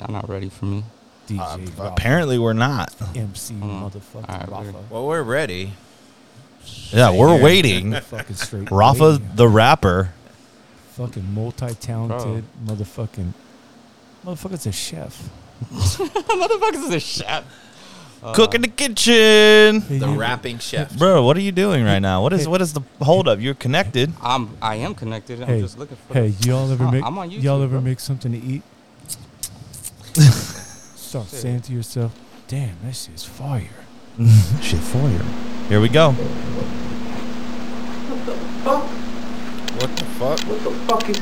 Y'all not ready for me. DJ Uh, Rafa, apparently, we're not. MC Hold on. motherfucker Alright, Rafa. we're- Well, we're ready. Yeah, we're here. waiting. Fucking straight. Rafa, waiting. the rapper. fucking multi-talented motherfucking motherfucker's a chef. Motherfuckers is a chef. Cook in the kitchen. The you- rapping chef. Bro, what are you doing right now? What is Hey. what is the hold up? You're connected. I'm I am connected. I'm Hey, just looking for. Hey, y'all ever Uh, make I'm on YouTube, y'all ever bro. make something to eat? Start saying to yourself, "Damn, that shit's fire." Shit fire. Here we go. What the fuck? What the fuck What the fuck is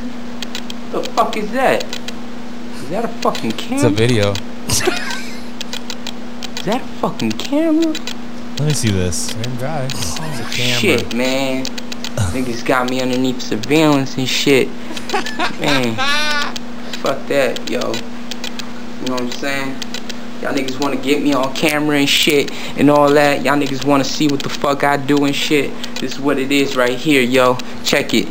what the fuck is that? Is that a fucking camera? It's a video. Is that a fucking camera? Let me see this. Same guy. Oh, shit, man. Niggas got me underneath surveillance and shit. Man, fuck that, yo. You know what I'm saying? Y'all niggas wanna get me on camera and shit and all that. Y'all niggas wanna see what the fuck I do and shit. This is what it is right here, yo. Check it.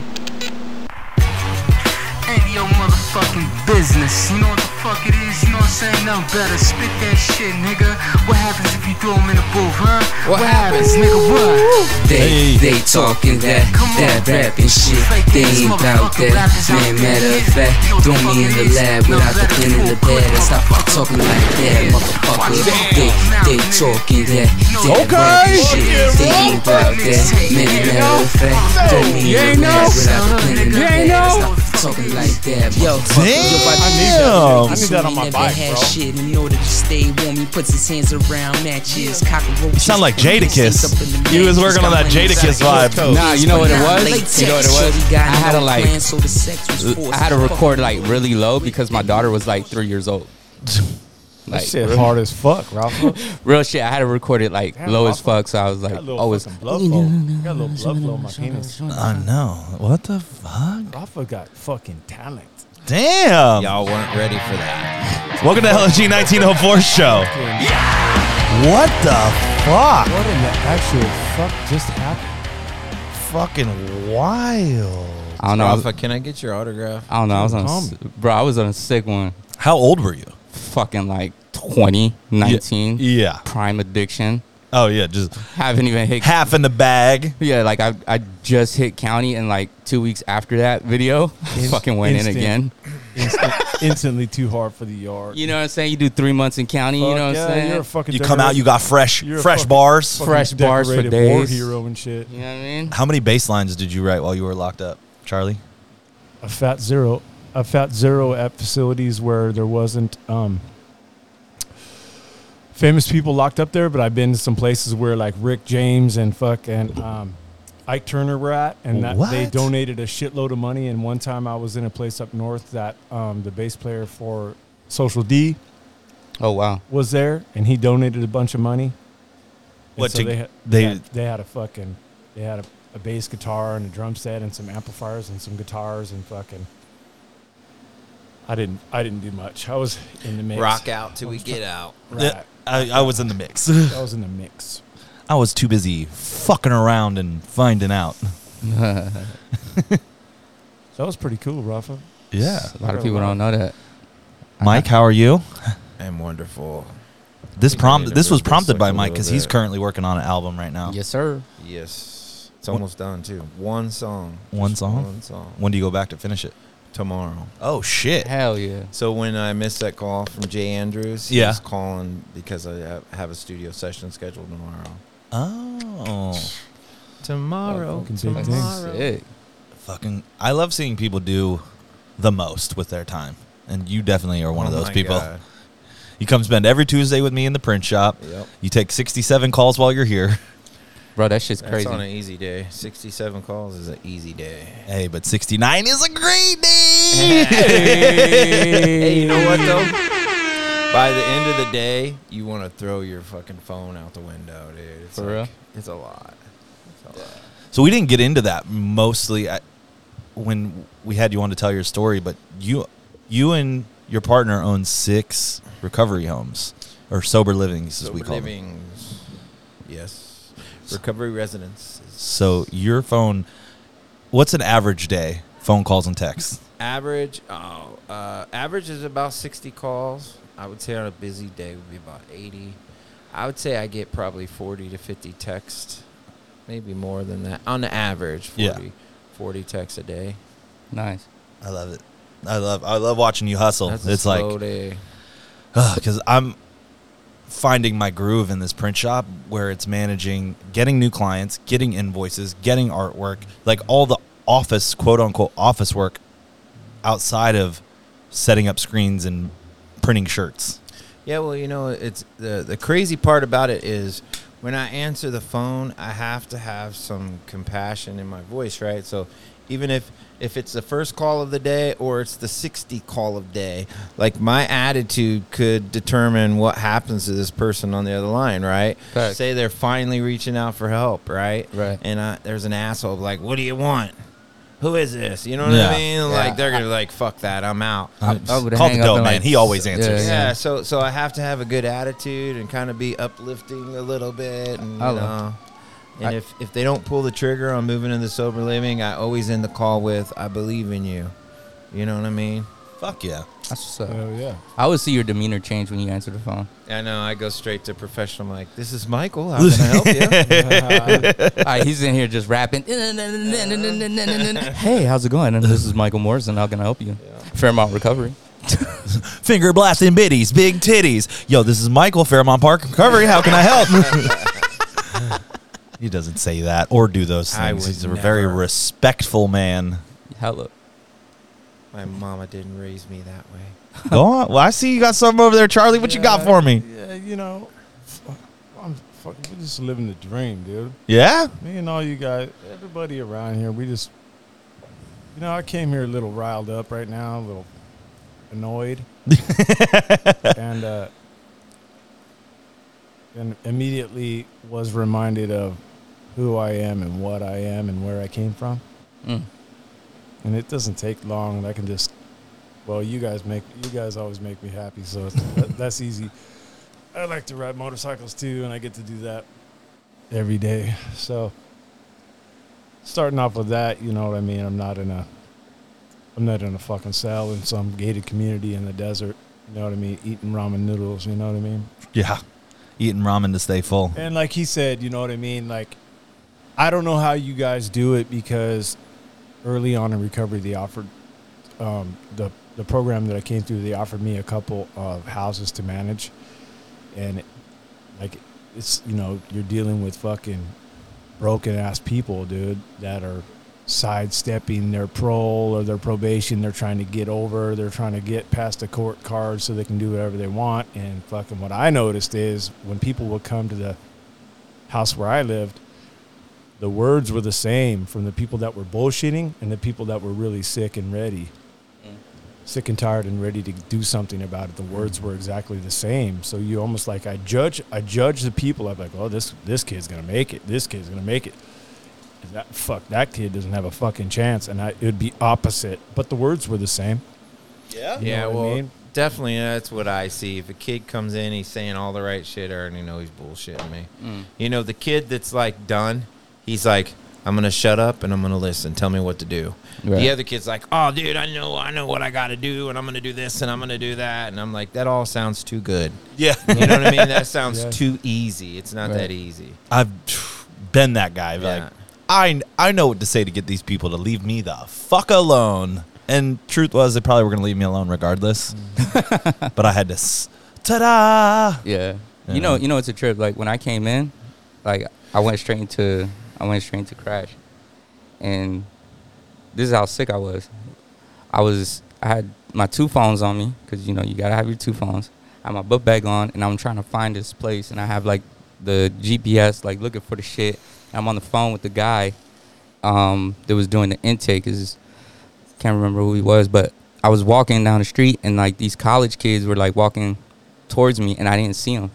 Ain't your motherfucking business. You know what the fuck it is? You know what I'm saying? Nothing better. Spit that shit, nigga. What happens if you throw him in the booth, huh? What happens, nigga? What? They, Hey. they talking that, Come on, that man. rapping shit. They ass ain't about that. rappers Man, matter of fact, You know what throw me in the lab without the better pen than and the full pad. And stop talking like that, motherfucker. They, they talking that, that Okay. rapping shit. They ain't about that. Man, matter of fact, throw me in the lab without the pen and the pad. And stop talking like that, motherfucker. Yo, I Damn. I need that on my bike, bro. shit in order to stay warm. He puts his hands around matches, cockroaches. Sound like and puts Jadakiss. things up in the He was working on that Got money Jadakiss vibe. Nah, you know what it was? You know what it was? I had to, like- plan, so the sex was forced. I had to record like really low because my daughter was like three years old. That Like shit real, hard as fuck, Rafa. real shit. I had to record it like Damn, low as Rafa. fuck. So I was like, Got a little oh, it's fucking blood flow. Got a little blood flow in my penis. I know. What the fuck? Rafa got fucking talent. Damn. Y'all weren't ready for that. Welcome to LG 1904 show. What the fuck? What in the actual fuck just happened? Fucking wild. I don't know. I, was, can I get your autograph? I don't know. I was on, a bro. I was on a sick one. How old were you? Fucking like 20, 19. Yeah. Prime addiction. Oh yeah, just Haven't even hit. half in the bag. Yeah, like I, I just hit county, and like two weeks after that video, In- fucking went instant. in again. Instant, instantly too hard for the yard. You know what I'm saying? You do three months in county. you know what yeah, I'm saying? You're a fucking You come out, you got fresh, fresh fucking- bars. fucking fresh bars for decorated war hero and shit. You know what I mean? How many bass lines did you write while you were locked up, Charlie? A fat zero, a fat zero at facilities where there wasn't um, famous people locked up there, but I've been to some places where like Rick James and fucking um, Ike Turner were at, and that they donated a shitload of money. And one time I was in a place up north that um, the bass player for Social D Oh wow. was there, and he donated a bunch of money. And What, so to- they had, they- they had, they had a fucking they had a, a bass guitar and a drum set and some amplifiers and some guitars and fucking. I didn't I didn't do much. I was in the mix. Rock out till we get out. Right. Yeah, I, I was in the mix. I was in the mix. I was too busy fucking around and finding out. So that was pretty cool, Rafa. Yeah. A lot of people don't know that. Mike, how are you? And wonderful. This think I prompt need this was prompted by Mike because he's currently working on an album right now. Yes, sir. Yes. It's almost done too. One song. One song? One song. When do you go back to finish it? Tomorrow. Oh shit. Hell yeah. So when I missed that call from Jay Andrews, he Yeah. was calling because I have- have a studio session scheduled tomorrow. Oh. Tomorrow. Fucking big things. tomorrow. Sick. Fucking I love seeing people do the most with their time. And you definitely are one of Oh those my people. God. You come spend every Tuesday with me in the print shop. Yep. You take 67 calls while you're here. Bro, that shit's That's crazy. on an easy day. 67 calls is an easy day. Hey, but 69 is a great day. Hey, you know what though? By the end of the day, you want to throw your fucking phone out the window, dude. It's For like- real? It's a lot. It's a lot. So we didn't get into that mostly at, when we had you on to tell your story, but you you and your partner own six recovery homes or sober livings as we Sober call them. livings. Yes. Recovery residences. So your phone what's an average day? Phone calls and texts. Average, oh, uh, average is about 60 calls. I would say on a busy day would be about 80. I would say I get probably 40 to 50 texts, maybe more than that. On the average, 40, Yeah. 40 texts a day. Nice. I love it. I love I love watching you hustle. That's a it's slow like day. because I'm finding my groove in this print shop where it's managing getting new clients, getting invoices, getting artwork, like all the office quote unquote office work outside of setting up screens and printing shirts. Yeah, well, you know, it's the the crazy part about it is when I answer the phone, I have to have some compassion in my voice, right? So even if if it's the first call of the day or it's the 60 call of day, like my attitude could determine what happens to this person on the other line, right? Facts. Say they're finally reaching out for help, right? Right. And I, there's an asshole like, "What do you want?" Who is this? You know what Yeah. I mean? Yeah. Like they're gonna be like, "Fuck that, I'm out." I, I would Call the up dope man. like, He always answers. Yeah, so so I have to have a good attitude and kind of be uplifting a little bit, and you I know. Love- And I- if if they don't pull the trigger on moving into sober living, I always end the call with "I believe in you." You know what I mean? Fuck yeah. That's what's up. Yeah. I would see your demeanor change when you answer the phone. I know. I go straight to professional. I'm like, "This is Michael. How can I help you?" All right, he's in here just rapping. hey, how's it going? And this is Michael Morrison. How can I help you? Fairmont Recovery. Finger blasting biddies, big titties. Yo, this is Michael Fairmont Park Recovery. How can I help? he doesn't say that or do those I things. would He's a very never. respectful man. Hello. My mama didn't raise me that way. Go on. Well, I see you got something over there, Charlie. What you got for me? Yeah, you know, fuck, I'm fucking. We're just living the dream, dude. Yeah? Me and all you guys, everybody around here, we just, you know, I came here a little riled up right now, a little annoyed, and uh, and immediately was reminded of who I am and what I am and where I came from. Mm. And it doesn't take long. I can just, well, you guys make you guys always make me happy, so that's easy. I like to ride motorcycles too, and I get to do that every day. So, starting off with that, you know what I mean. I'm not in a, I'm not in a fucking cell in some gated community in the desert. You know what I mean? Eating ramen noodles. You know what I mean? Yeah. Eating ramen to stay full. And like he said, you know what I mean? Like, I don't know how you guys do it because early on in recovery, they offered um, the the program that I came through. They offered me a couple of houses to manage, and like it's you know you're dealing with fucking broken ass people, dude, that are sidestepping their parole or their probation. They're trying to get over. They're trying to get past the court card so they can do whatever they want. And fucking what I noticed is when people would come to the house where I lived, the words were the same from the people that were bullshitting and the people that were really sick and ready. Sick and tired and ready to do something about it. The words were exactly the same. So you almost like I judge I judge the people. I'm like, oh this this kid's gonna make it. This kid's gonna make it. That fuck that kid doesn't have a fucking chance. And I, it would be opposite. But the words were the same. Yeah. You yeah, know what I well, mean? definitely that's what I see. If a kid comes in, he's saying all the right shit, I already know he's bullshitting me. Mm. You know, the kid that's like done, he's like, I'm gonna shut up and I'm gonna listen. Tell me what to do. Right. The other kid's like, Oh, dude, I know, I know what I got to do, and I'm gonna do this and I'm gonna do that, and I'm like, that all sounds too good. Yeah. You know what I mean? That sounds Yeah. too easy. It's not Right. that easy. I've been that guy. Yeah. Like, I, I know what to say to get these people to leave me the fuck alone. And truth was, they probably were going to leave me alone regardless. Mm. but I had to, s- ta-da! Yeah. Yeah. You know, you know, it's a trip. Like when I came in, like I went straight into, I went straight to crash, and this is how sick I was. I was, I had my two phones on me because you know you gotta have your two phones. I had my book bag on, and I'm trying to find this place, and I have like the GPS, like looking for the shit. I'm on the phone with the guy um, that was doing the intake. Is can't remember who he was, but I was walking down the street, and like these college kids were like walking towards me, and I didn't see them,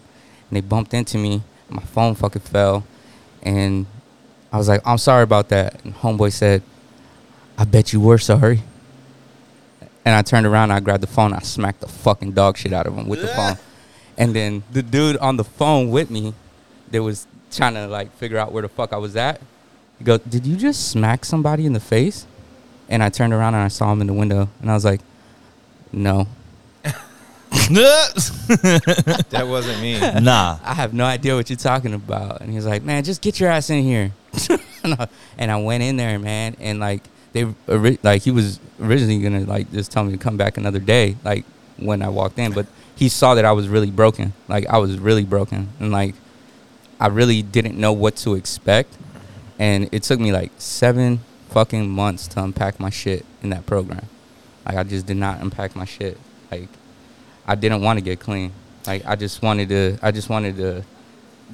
and they bumped into me. My phone fucking fell, and I was like, "I'm sorry about that." And homeboy said, "I bet you were sorry." And I turned around, and I grabbed the phone, I smacked the fucking dog shit out of him with the phone. And then the dude on the phone with me, that was trying to like figure out where the fuck I was at, he goes, "Did you just smack somebody in the face?" And I turned around and I saw him in the window, and I was like, "No, That wasn't me. nah. I have no idea what you're talking about." And he was like, "Man, just get your ass in here." and, I, went in there, man, and like they like he was originally gonna like just tell me to come back another day, like when I walked in, but he saw that I was really broken, like I was really broken, and like I really didn't know what to expect, and it took me like seven fucking months to unpack my shit in that program. Like I just did not unpack my shit. Like I didn't want to get clean. Like I just wanted to. I just wanted to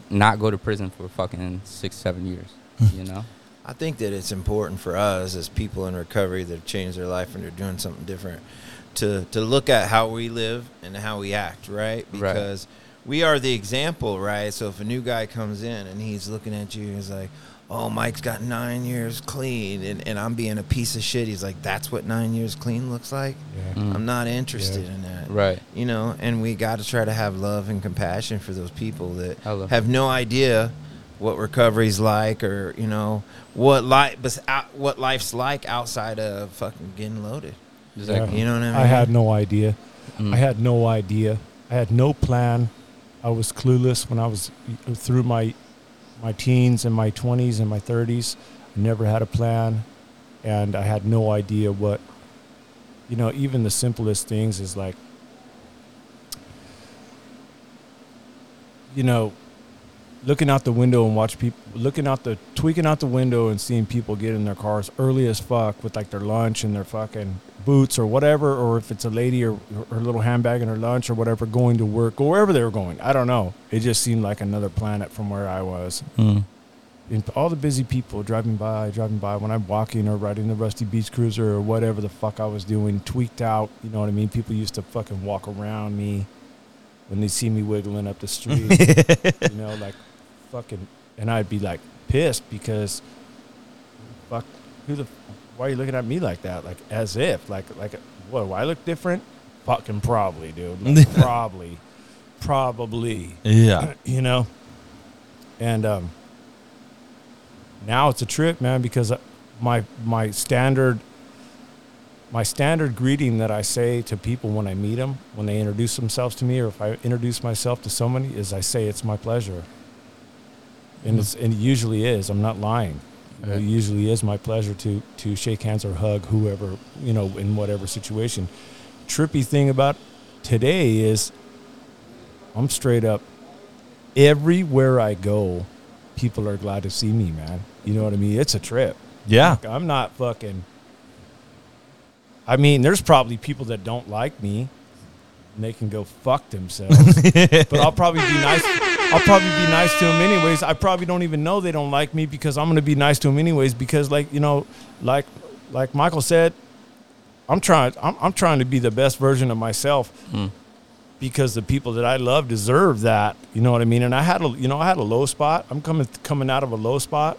not go to prison for fucking six, seven years. You know. I think that it's important for us as people in recovery that have changed their life and they're doing something different to to look at how we live and how we act, right? Right. Because we are the example, right? So if a new guy comes in and he's looking at you, he's like, "Oh, Mike's got nine years clean," and, and I'm being a piece of shit. He's like, "That's what nine years clean looks like." Yeah. Mm. I'm not interested Yeah. in that. Right. You know, and we got to try to have love and compassion for those people that I love have no idea what recovery's like or, you know, what life, what life's like outside of fucking getting loaded. Exactly. You know what I mean? I had no idea. Mm. I had no idea. I had no plan. I was clueless when I was through my my teens and my 20s and my 30s. I never had a plan and I had no idea what you know, even the simplest things is like you know, looking out the window and watch people looking out the tweaking out the window and seeing people get in their cars early as fuck with like their lunch and their fucking boots or whatever or if it's a lady or her little handbag and her lunch or whatever going to work or wherever they were going i don't know it just seemed like another planet from where i was Mm. and all the busy people driving by, driving by when I'm walking or riding the Rusty Beach Cruiser or whatever the fuck I was doing, tweaked out. You know what I mean? People used to fucking walk around me when they see me wiggling up the street. you know, like fucking, and I'd be like pissed because, fuck, who the, why are you looking at me like that? Like as if, like, like, what? Do I look different? Fucking probably, dude. Like, probably, probably Yeah. you know and um now it's a trip man because my my standard my standard greeting that I say to people when I meet them when they introduce themselves to me or if I introduce myself to somebody is I say it's my pleasure and it's and it usually is I'm not lying You know, it usually is my pleasure to to shake hands or hug whoever you know in whatever situation trippy thing about today is I'm straight up everywhere I go, people are glad to see me, man. You know what I mean? It's a trip. Yeah. Like, I'm not fucking. I mean, there's probably people that don't like me, and they can go fuck themselves. but I'll probably be nice. I'll probably be nice to them anyways. I probably don't even know they don't like me because I'm gonna be nice to them anyways. Because like you know, like like Michael said, I'm trying. I'm, I'm trying to be the best version of myself Mm. because the people that I love deserve that. You know what I mean? And I had a you know I had a low spot. I'm coming coming out of a low spot.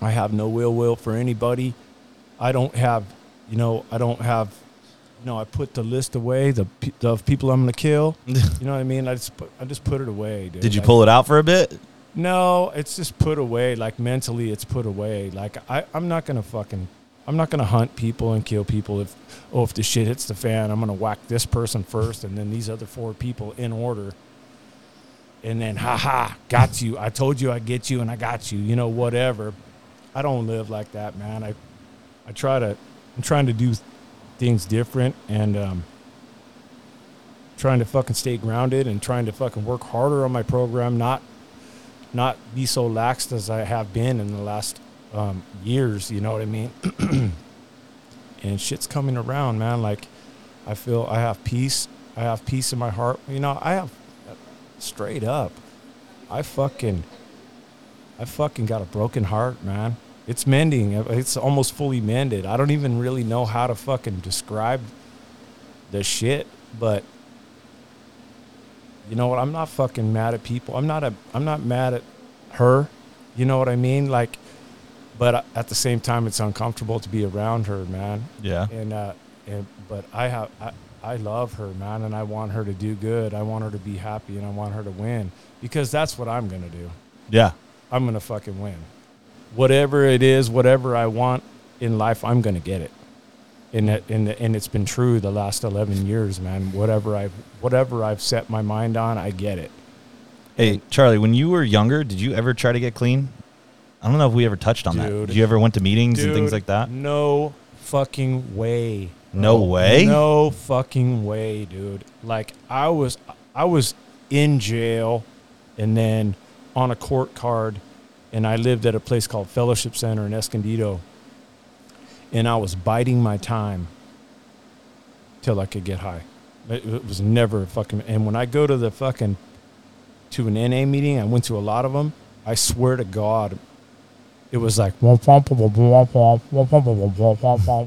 I have no ill will for anybody. I don't have, you know, I don't have, you know, I put the list away the of people I'm gonna kill. You know what I mean? I just put, I just put it away. Dude. Did you pull it out for a bit? no, it's just put away. Like mentally, it's put away. Like I, I'm not gonna fucking, I'm not gonna hunt people and kill people. If, oh, if the shit hits the fan, I'm gonna whack this person first, and then these other four people in order. And then, ha ha, got you. I told you I get you, and I got you. You know, whatever. I don't live like that, man. I, I try to, I'm trying to do things different, and um, trying to fucking stay grounded and trying to fucking work harder on my program, not not be so laxed as I have been in the last um, years. You know what I mean? and shit's coming around, man. Like I feel I have peace. I have peace in my heart. You know, I have straight up. I fucking, I fucking got a broken heart, man. It's mending. It's almost fully mended. I don't even really know how to fucking describe the shit, but you know what? I'm not fucking mad at people. I'm not a. I'm not mad at her. You know what I mean? Like, but at the same time, it's uncomfortable to be around her, man. Yeah. And uh, and but I have I, I love her, man, and I want her to do good. I want her to be happy, and I want her to win because that's what I'm gonna do. Yeah. I'm gonna fucking win. Whatever it is, whatever I want, in life, I'm gonna get it. And it, and and it's been true the last 11 years, man. Whatever I've whatever I've set my mind on, I get it. Hey, Charlie, when you were younger, did you ever try to get clean? I don't know if we ever touched on that. Did you ever went to meetings and things like that? No fucking way. No way? No fucking way, dude. Like I was I was in jail and then on a court card and I lived at a place called Fellowship Center in Escondido. And I was biding my time till I could get high. It, it was never fucking and when I go to the fucking to an NA meeting, I went to a lot of them. I swear to God, it was like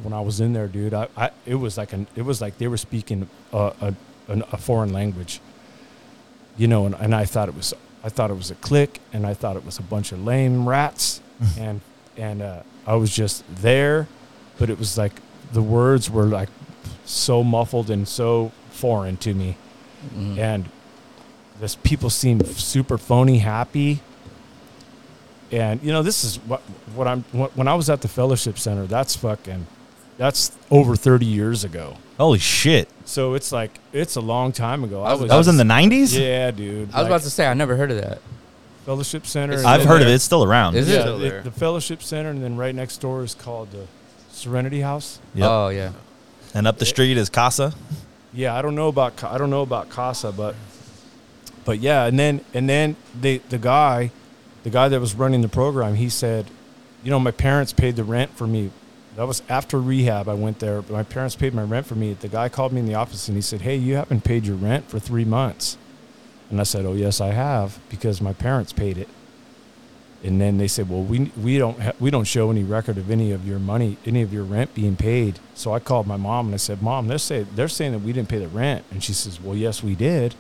when I was in there, dude. I, I it was like an it was like they were speaking a a, a foreign language, you know. And, and I thought it was I thought it was a clique, and I thought it was a bunch of lame rats, and and uh, I was just there, but it was like the words were like so muffled and so foreign to me, and this people seemed super phony happy. And you know this is what what I'm what, when I was at the fellowship center that's fucking that's over 30 years ago Holy shit. so it's like it's a long time ago I was- That was in the 90s? yeah dude I was about to say I never heard of that. fellowship center It's and I've then- heard of it. It's still around. Is it? yeah, Still it- there. the fellowship center and then right next door is called the serenity house Yep. Oh yeah. And up the street is Casa. yeah i don't know about Ca- i don't know about casa but but yeah and then and then the the guy the guy that was running the program he said you know my parents paid the rent for me that was after rehab i went there. My parents paid my rent for me. The guy called me in the office and he said hey you haven't paid your rent for three months. And i said oh yes i have because my parents paid it. And then they said well we we don't ha- we don't show any record of any of your money any of your rent being paid. So i called my mom and i said mom they're saying they're saying that we didn't pay the rent. And she says well yes we did.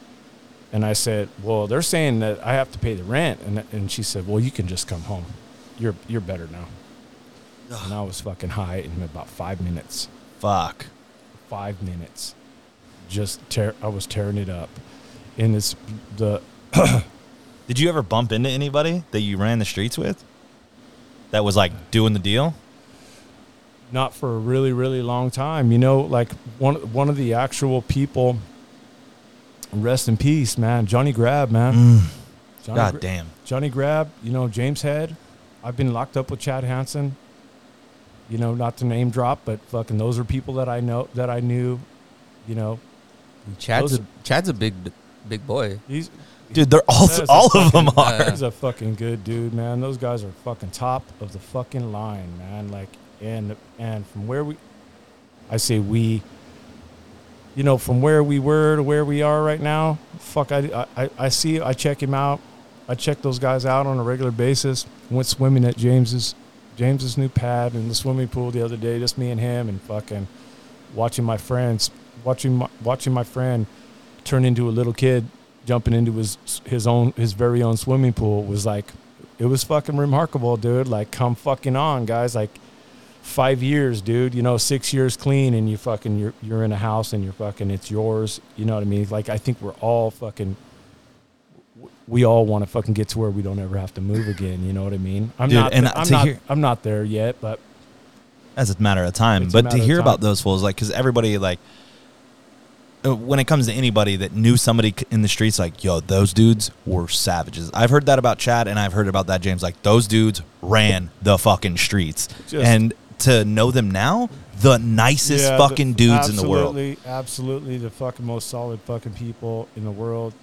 And i said well they're saying that i have to pay the rent. And and she said well you can just come home. You're you're better now and i was fucking high in about 5 minutes. Fuck. 5 minutes. Just tear i was tearing it up. And it's the Did you ever bump into anybody that you ran the streets with? That was like doing the deal? not for a really really long time. You know like one one of the actual people rest in peace man. Johnny grab man. Mm. Johnny, God Gra- damn. johnny grab you know james head. I've been locked up with chad hansen you know not to name drop but fucking those are people that i know that i knew you know Chad's Those- a, Chad's a big big boy. he's Dude, they're all That is a all of them fucking- are. He's a fucking good dude, man. Those guys are fucking top of the fucking line, man. Like, and and from where we, I say we, you know, from where we were to where we are right now. Fuck, I I, I see. I check him out. I check those guys out on a regular basis. Went swimming at James's James's new pad in the swimming pool the other day. Just me and him, and fucking watching my friends, watching my, watching my friend turn into a little kid jumping into his his own his very own swimming pool was like it was fucking remarkable dude. Like come fucking on guys. Like five years dude you know six years clean and you fucking you're, you're in a house and you're fucking it's yours. You know what i mean? Like i think we're all fucking we all want to fucking get to where we don't ever have to move again you know what i mean i'm Dude, not and i'm not hear- i'm not there yet but As a matter of time. But to hear about those fools, like, because everybody, like, uh, when it comes to anybody that knew somebody in the streets, like, yo, those dudes were savages. I've heard that about Chad, and I've heard about that James. Like, those dudes ran the fucking streets, Just- and to know them now, the nicest Yeah, fucking dudes in the world. Absolutely, absolutely, the fucking most solid fucking people in the world.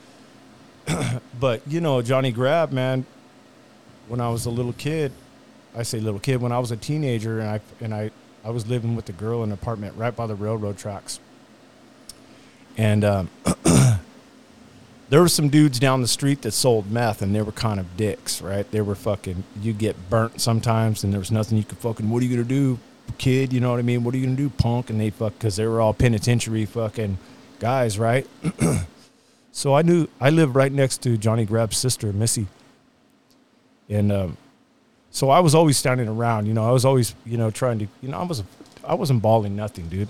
but you know, Johnny Grab, man. When I was a little kid, I say little kid. When I was a teenager, and I and I I was living with a girl in an apartment right by the railroad tracks, and um, there were some dudes down the street that sold meth, and they were kind of dicks, right? They were fucking. You get burnt sometimes, and there was nothing you could fucking. What are you gonna do, kid? You know what I mean? What are you gonna do, punk? And they fuck because they were all penitentiary fucking guys, right? so I knew I lived right next to Johnny Grab's sister, Missy, and um, so I was always standing around. You know, I was always you know trying to. You know, I was I wasn't balling nothing, dude.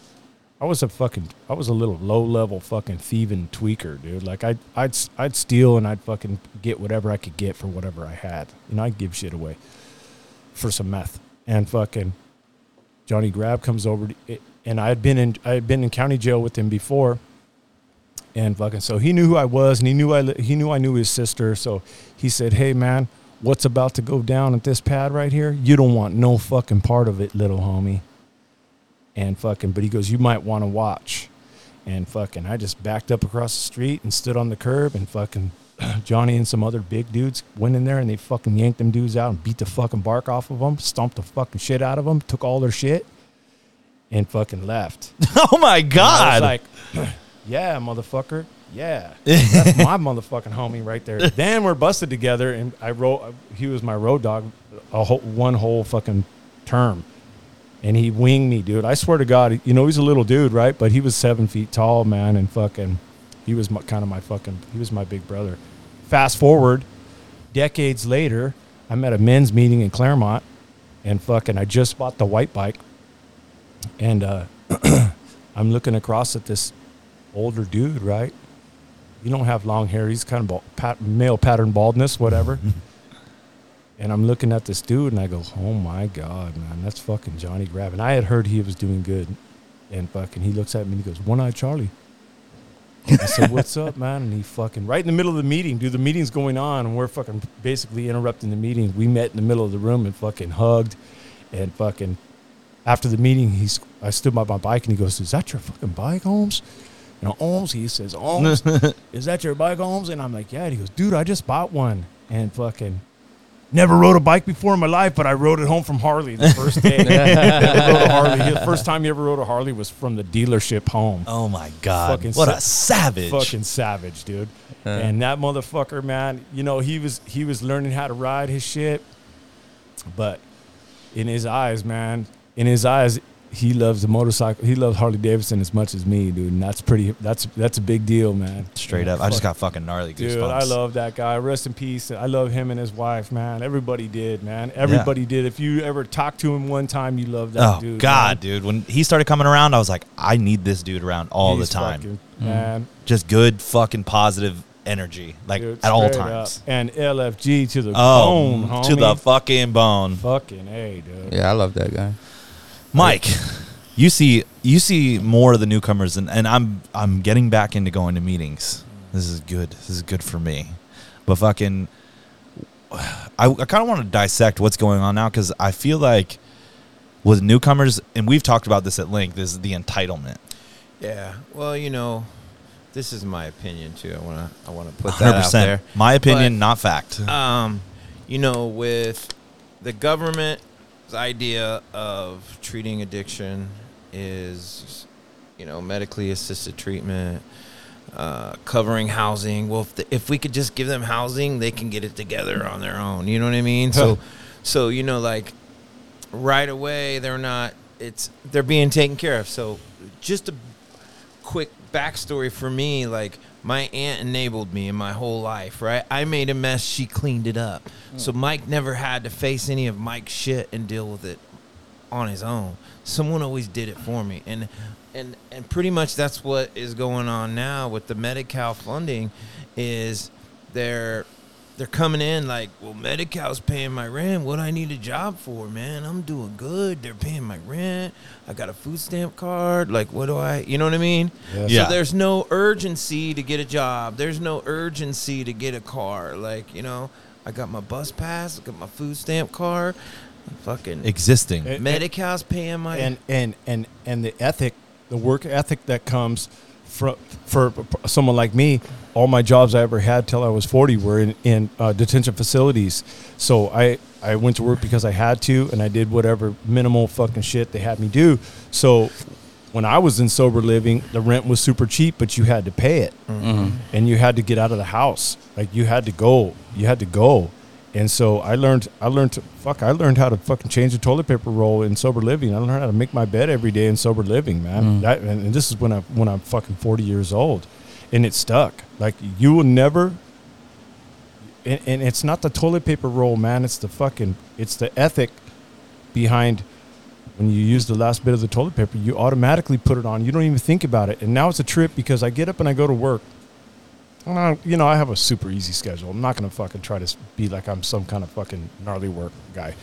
I was a fucking, I was a little low level fucking thieving tweaker, dude. Like I'd, I'd, I'd steal and I'd fucking get whatever I could get for whatever I had. You know, I'd give shit away for some meth and fucking. Johnny Grab comes over, to, and I had been in I had been in county jail with him before, and fucking so he knew who I was, and he knew I he knew I knew his sister. So he said, "Hey man, what's about to go down at this pad right here? You don't want no fucking part of it, little homie." And fucking, but he goes, "You might want to watch." And fucking, I just backed up across the street and stood on the curb, and fucking Johnny and some other big dudes went in there and they fucking yanked them dudes out and beat the fucking bark off of them, stomped the fucking shit out of them, took all their shit, and fucking left. oh my god! was like, yeah, motherfucker. Yeah. That's my motherfucking homie right there. Then we're busted together and I wrote, he was my road dog a whole, one whole fucking term. And he winged me, dude. I swear to God, you know, he's a little dude, right? But he was seven feet tall, man. And fucking, he was my, kind of my fucking, he was my big brother. Fast forward, decades later, I'm at a men's meeting in Claremont and fucking, I just bought the white bike. And, uh, I'm looking across at this older dude, right? You don't have long hair. He's kind of bald, pat, male pattern baldness, whatever. and I'm looking at this dude, and I go, "Oh my god, man, that's fucking Johnny Grab." And I had heard he was doing good, and fucking, he looks at me and he goes, "One Eye Charlie." I said, "What's up, man?" And he fucking right in the middle of the meeting, dude. The meeting's going on, and we're fucking basically interrupting the meeting. We met in the middle of the room and fucking hugged, and fucking after the meeting, he's I stood by my bike and he goes, "Is that your fucking bike, Holmes?" You know, Holmes. He says, "Holmes, is that your bike, Holmes?" And I'm like, "Yeah." And he goes, "Dude, I just bought one." And fucking never rode a bike before in my life, but I rode it home from Harley the first day. never rode a Harley. The first time you ever rode a Harley was from the dealership home. oh my god! Fucking what sa- a savage! Fucking savage, dude. Uh. And that motherfucker, man, you know, he was he was learning how to ride his shit. But in his eyes, man, in his eyes, he loves the motorcycle. He loves Harley Davidson as much as me, dude. And that's pretty that's that's a big deal, man. Straight Yeah, up, I just got fucking gnarly goosebumps. Dude, I love that guy. Rest in peace. I love him and his wife, man. Everybody did, man. Everybody did. If you ever talked to him one time, you love that Oh dude. god, man. dude! When he started coming around, I was like, I need this dude around all He's the time. fucking- mm. man. Just good, fucking positive energy, like Dude, at all times. up. And LFG to the Oh, bone, homie. to the fucking bone, fucking hey, dude. Yeah, I love that guy. Mike. You see, you see more of the newcomers, and, and I'm I'm getting back into going to meetings. This is good. This is good for me. But fucking, I, I kind of want to dissect what's going on now because I feel like with newcomers, and we've talked about this at length, is the entitlement. Yeah. Well, you know, this is my opinion too. I want to I want to put that out there. My opinion, But- not fact. Um, you know, with the government's idea of treating addiction is, you know, medically assisted treatment, uh, covering housing. Well, if, the, if we could just give them housing, they can get it together on their own. You know what I mean? So, so you know, like right away, they're not. It's they're being taken care of. So, just a quick backstory for me like my aunt enabled me in my whole life right? I made a mess she cleaned it up. Hmm. So mike never had to face any of mike's shit and deal with it on his own. Someone always did it for me. And and and pretty much that's what is going on now with the Medi-Cal funding is they're they're coming in like, well, Medi-Cal's paying my rent. What do I need a job for, man? I'm doing good. They're paying my rent. I got a food stamp card. Like, what do I? You know what I mean? Yeah. Yeah. So there's no urgency to get a job. There's no urgency to get a car. Like, you know, I got my bus pass. I got my food stamp card. Fucking Existing. Medi-Cal's paying my and and and and the ethic, the work ethic that comes from for someone like me. All my jobs I ever had till I was forty were in in uh, detention facilities. So I I went to work because I had to, and I did whatever minimal fucking shit they had me do. So when I was in sober living, the rent was super cheap, but you had to pay it, and you had to get out of the house. Like you had to go, you had to go. And so I learned, I learned to fuck, I learned how to fucking change the toilet paper roll in sober living. I learned how to make my bed every day in sober living, man. That, and, and this is when I when I'm fucking forty years old, and it stuck. Like you will never. And, and it's not the toilet paper roll, man. It's the fucking, it's the ethic behind when you use the last bit of the toilet paper, you automatically put it on. You don't even think about it. And now it's a trip because I get up and I go to work. And I, you know, I have a super easy schedule. I'm not going to fucking try to be like I'm some kind of fucking gnarly work guy.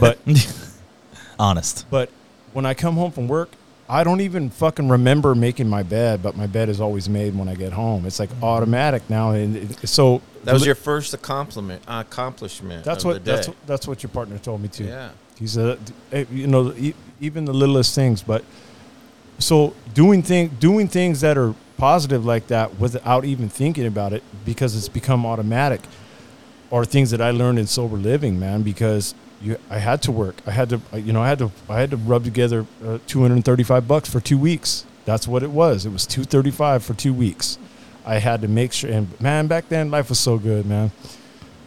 But Honest. but when I come home from work, I don't even fucking remember making my bed, but my bed is always made when I get home. It's like automatic now, and it, so That was your first accomplishment. Accomplishment. That's of what that's what, that's what your partner told me too. Yeah. He said, eh, you know, even the littlest things. But so doing thing doing things that are positive like that without even thinking about it because it's become automatic, are things that I learned in sober living, man. Because you, I had to work. I had to, you know, I had to, I had to rub together uh, two hundred and thirty-five bucks for two weeks. That's what it was. It was two thirty-five for two weeks. I had to make sure. And man, back then life was so good, man.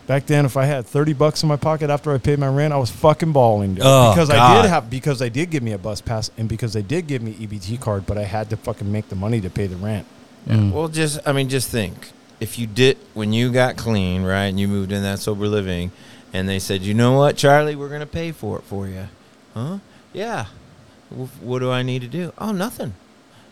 Back then, if I had thirty bucks in my pocket after I paid my rent, I was fucking balling dude. Oh, because I did have because they did give me a bus pass and because they did give me EBT card, but I had to fucking make the money to pay the rent. Mm. Well, just I mean, just think if you did when you got clean, right, and you moved in that sober living, and they said, you know what, Charlie, we're gonna pay for it for you, huh? Yeah. Wh- What do I need to do? Oh, nothing.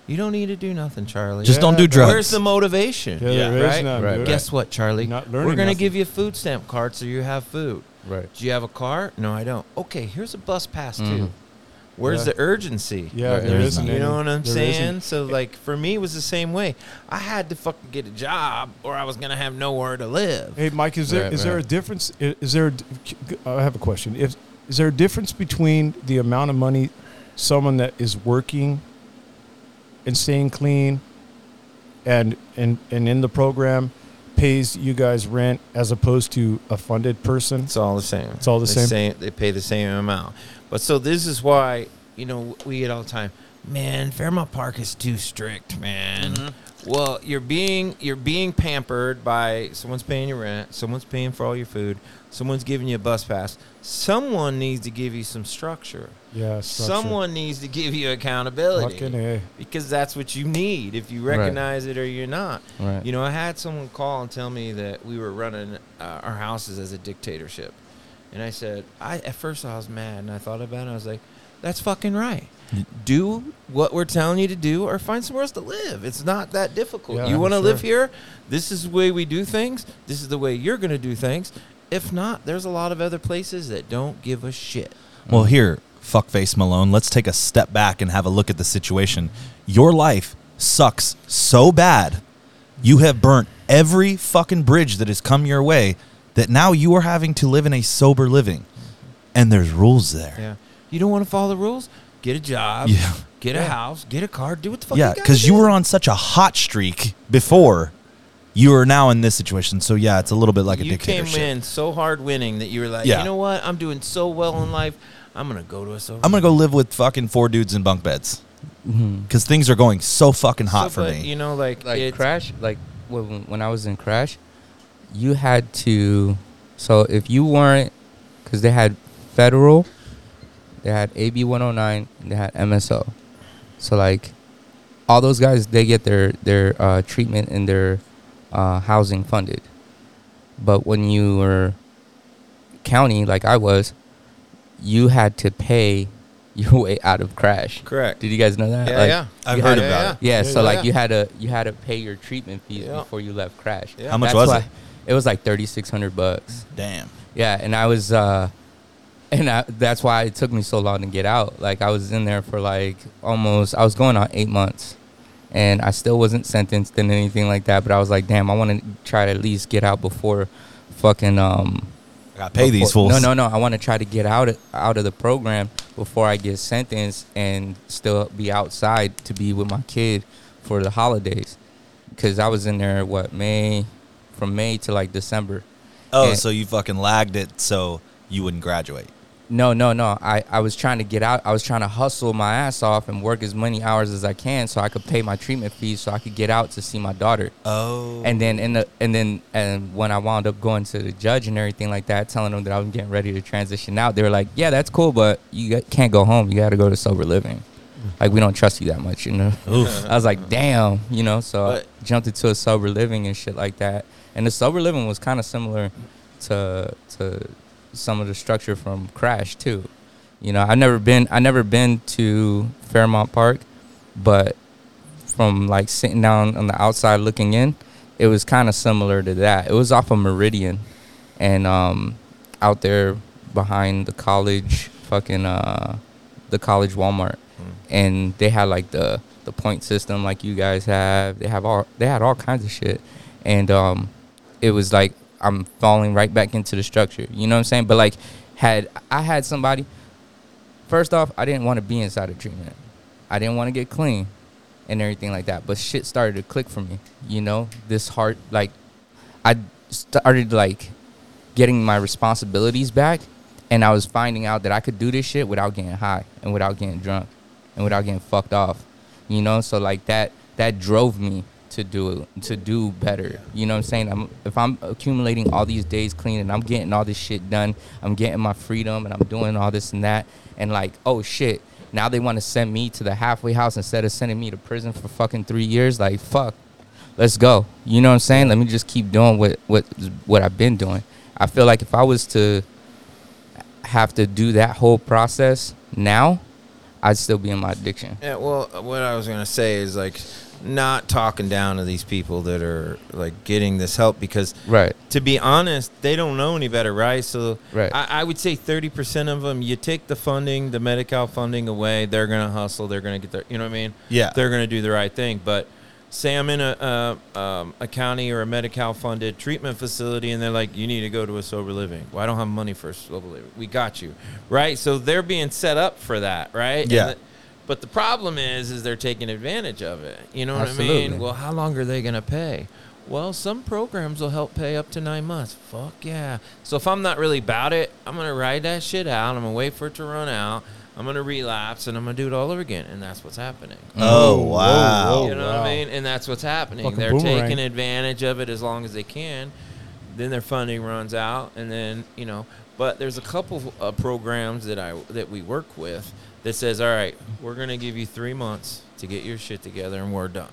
You don't need to do nothing, Charlie. Just don't do drugs. Where's the motivation? Yeah, there is right. none, Right, dude. Guess what, Charlie? Not We're gonna give you a food stamp card so you have food. Right. Do you have a car? No, I don't. Okay, here's a bus pass too. Mm-hmm. Where's Yeah. the urgency? Yeah, there There is isn't. You know what I'm There saying? isn't. So like for me it was the same way. I had to fucking get a job or I was gonna have nowhere to live. Hey, Mike, is there is Right, there a difference? i- Is there? a d- I have a question. If is there a difference between the amount of money someone that is working and staying clean, and and and in the program pays you guys rent as opposed to a funded person? It's all the same. It's all the They same? They pay the same amount. But so this is why you know we get all the time. Man, Fairmont Park is too strict, man. Mm-hmm. Well, you're being you're being pampered by someone's paying your rent, someone's paying for all your food, someone's giving you a bus pass. Someone needs to give you some structure. Yeah, structure. Someone needs to give you accountability Fucking A. because that's what you need if you Right. recognize it or you're not. Right. You know, I had someone call and tell me that we were running uh, our houses as a dictatorship, and I said, I at first I was mad, and I thought about it. I was like, "That's fucking right. Mm-hmm. Do what we're telling you to do, or find somewhere else to live. It's not that difficult. Yeah, you want to sure. live here? This is the way we do things. This is the way you're going to do things. If not, there's a lot of other places that don't give a shit. Well, here, fuckface Malone, let's take a step back and have a look at the situation. Your life sucks so bad. You have burnt every fucking bridge that has come your way that now you are having to live in a sober living. And there's rules there. Yeah. You don't want to follow the rules? Get a job. Yeah. Get a Yeah. house. Get a car. Do what the fuck. Yeah, you because gotta you were on such a hot streak before. You are now in this situation. So, yeah, it's a little bit like a you dictatorship. came in so hard winning that you were like, Yeah. you know what? I'm doing so well in life. I'm gonna go to a sober. I'm going to go live with fucking four dudes in bunk beds mm-hmm. because things are going so fucking hot So, for but, me. You know, like, like crash like when, when i was in crash you had to so if you weren't because they had federal they had ab 109 and they had mso so like all those guys they get their their uh, treatment and their uh, housing funded but when you were county like i was you had to pay your way out of crash correct. did you guys know that yeah, Like, yeah. I've heard had- about it. yeah, Yeah, so yeah, like you had to you had to pay your treatment fees Yeah. before you left Crash. Yeah. How much That's was why- it? It was like thirty six hundred bucks. Damn. Yeah, and I was uh and I, that's why it took me so long to get out. Like I was in there for like almost I was going on 8 months. And I still wasn't sentenced and anything like that, but I was like, damn, I want to try to at least get out before fucking um I got to pay these before- fools. No, no, no. I want to try to get out of, out of the program before I get sentenced and still be outside to be with my kid for the holidays. Because I was in there what May, from May to like December. Oh, And- so you fucking lagged it so you wouldn't graduate. No, no, no. I, I was trying to get out. I was trying to hustle my ass off and work as many hours as I can so I could pay my treatment fees so I could get out to see my daughter. Oh. And then in the and then and when I wound up going to the judge and everything like that, telling them that I was getting ready to transition out, they were like, "Yeah, that's cool, but you can't go home. You got to go to sober living. Like we don't trust you that much, you know." Oof. I was like, "Damn," you know. So But- I jumped into a sober living and shit like that. And the sober living was kind of similar to to some of the structure from Crash too. You know, I've never been I never been to Fairmont Park, but from like sitting down on the outside looking in, it was kind of similar to that. It was off of Meridian, and um, out there behind the college, fucking uh, the college Walmart, and they had like the the point system like you guys have. They have all they had all kinds of shit, and um, it was like I'm falling right back into the structure. You know what I'm saying? But like, had I had somebody, first off, I didn't want to be inside of treatment. I didn't want to get clean and everything like that. But shit started to click for me. You know, this heart like I started like getting my responsibilities back and I was finding out that I could do this shit without getting high and without getting drunk and without getting fucked off. You know, so like that that drove me to do to do better. You know what I'm saying? I'm if I'm accumulating all these days clean and I'm getting all this shit done, I'm getting my freedom and I'm doing all this and that and like, oh shit, now they want to send me to the halfway house instead of sending me to prison for fucking 3 years, like fuck. Let's go. You know what I'm saying? Let me just keep doing what what what I've been doing. I feel like if I was to have to do that whole process now, I'd still be in my addiction. Yeah, well, what I was gonna say is like not talking down to these people that are like getting this help because Right. to be honest, they don't know any better, right? So Right. I, I would say thirty percent of them, you take the funding, the Medi-Cal funding away, they're gonna hustle, they're gonna get their, you know what I mean? Yeah. they're gonna do the right thing. But say I'm in a a, um, a county or a Medi-Cal funded treatment facility, and they're like, you need to go to a sober living. Well, I don't have money for a sober living. We got you, right? So they're being set up for that, right? And Yeah. The- but the problem is, is they're taking advantage of it. You know what I mean? Well, how long are they going to pay? Well, some programs will help pay up to nine months. Fuck yeah. So if I'm not really about it, I'm going to ride that shit out. I'm going to wait for it to run out. I'm going to relapse and I'm going to do it all over again. And that's what's happening. Oh Whoa, wow. whoa, you know wow. what I mean? And that's what's happening. Fucking they're boomerang. taking advantage of it as long as they can. Then their funding runs out, and then you know. But there's a couple uh, programs that I that we work with that says, all right, we're gonna give you three months to get your shit together, and we're done.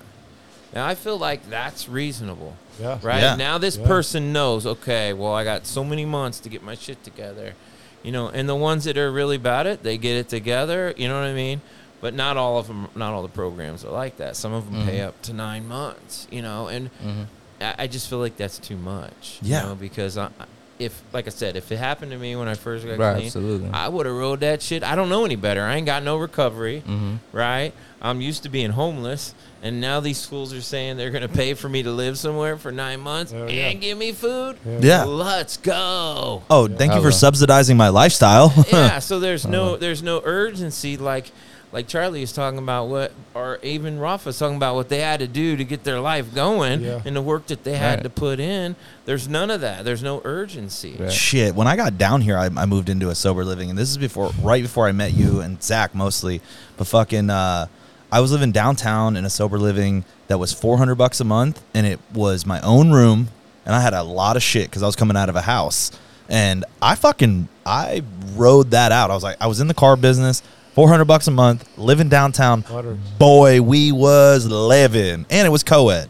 Now I feel like that's reasonable, Yeah. right? Yeah. Now this Yeah. person knows, okay, well I got so many months to get my shit together, you know. And the ones that are really about it, they get it together. You know what I mean? But not all of them, not all the programs are like that. Some of them pay Mhm. up to nine months, you know, and Mhm. I, I just feel like that's too much. Yeah. You know, because I, I- if, like I said, if it happened to me when I first got Right, clean, absolutely. I would have rolled that shit. I don't know any better. I ain't got no recovery, Mhm. right? I'm used to being homeless, and now these schools are saying they're going to pay for me to live somewhere for nine months Hell and yeah. give me food. Yeah. Let's go. Oh, thank you for subsidizing my lifestyle. yeah, so there's no there's no urgency like like Charlie is talking about what or even Rafa was talking about what they had to do to get their life going Yeah. and the work that they had Right. to put in. There's none of that. There's no urgency. Right. Shit, when I got down here, I, I moved into a sober living, and this is before, right before I met you and Zach mostly. But fucking, uh, I was living downtown in a sober living that was four hundred bucks a month, and it was my own room, and I had a lot of shit because I was coming out of a house, and I fucking I rode that out. I was like, I was in the car business. 400 bucks a month, living downtown. Butter. Boy, we was living. And it was co-ed.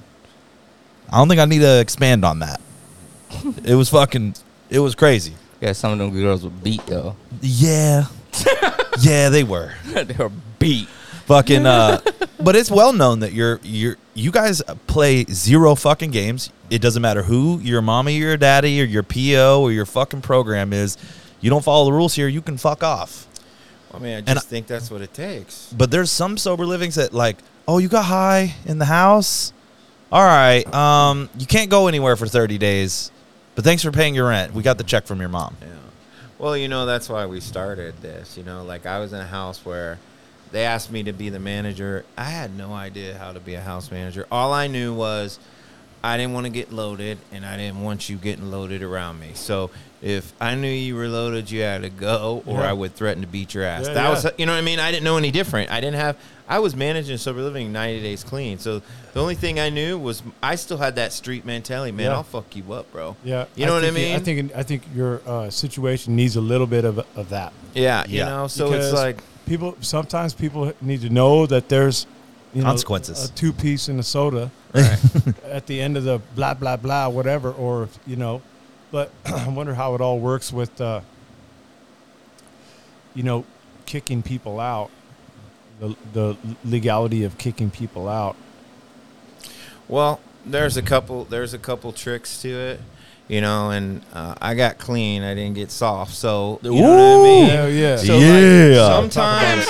I don't think I need to expand on that. it was fucking it was crazy. Yeah, some of them girls were beat though. Yeah. yeah, they were. they were beat. Fucking uh but it's well known that you're you're you guys play zero fucking games. It doesn't matter who your mommy or your daddy or your PO or your fucking program is. You don't follow the rules here, you can fuck off. I mean, I And just I- think that's what it takes. But there's some sober livings that like, oh, you got high in the house. All right, um, you can't go anywhere for 30 days, but thanks for paying your rent. We got the check from your mom. Yeah. Well, you know, that's why we started this. You know, like I was in a house where they asked me to be the manager. I had no idea how to be a house manager. All I knew was I didn't want to get loaded and I didn't want you getting loaded around me. So if I knew you were loaded, you had to go or Yeah. I would threaten to beat your ass. Yeah, that yeah. was you know what I mean? I didn't know any different. I didn't have I was managing sober living 90 days clean. So the only thing I knew was I still had that street mentality, man. I'll fuck you up, bro. Yeah, You know what I it- I mean? think I think your uh, situation needs a little bit of of that. Yeah, you know, so Because it's like people sometimes people need to know that there's you know, Consequences. a two piece in a soda at the end of the blah blah blah whatever, or you know, but I wonder how it all works with uh, you know kicking people out, the the legality of kicking people out. Well, there's a couple there's a couple tricks to it, you know, and uh, I got clean. I didn't get soft, so you know what I mean. Hell yeah. So Yeah. like, sometimes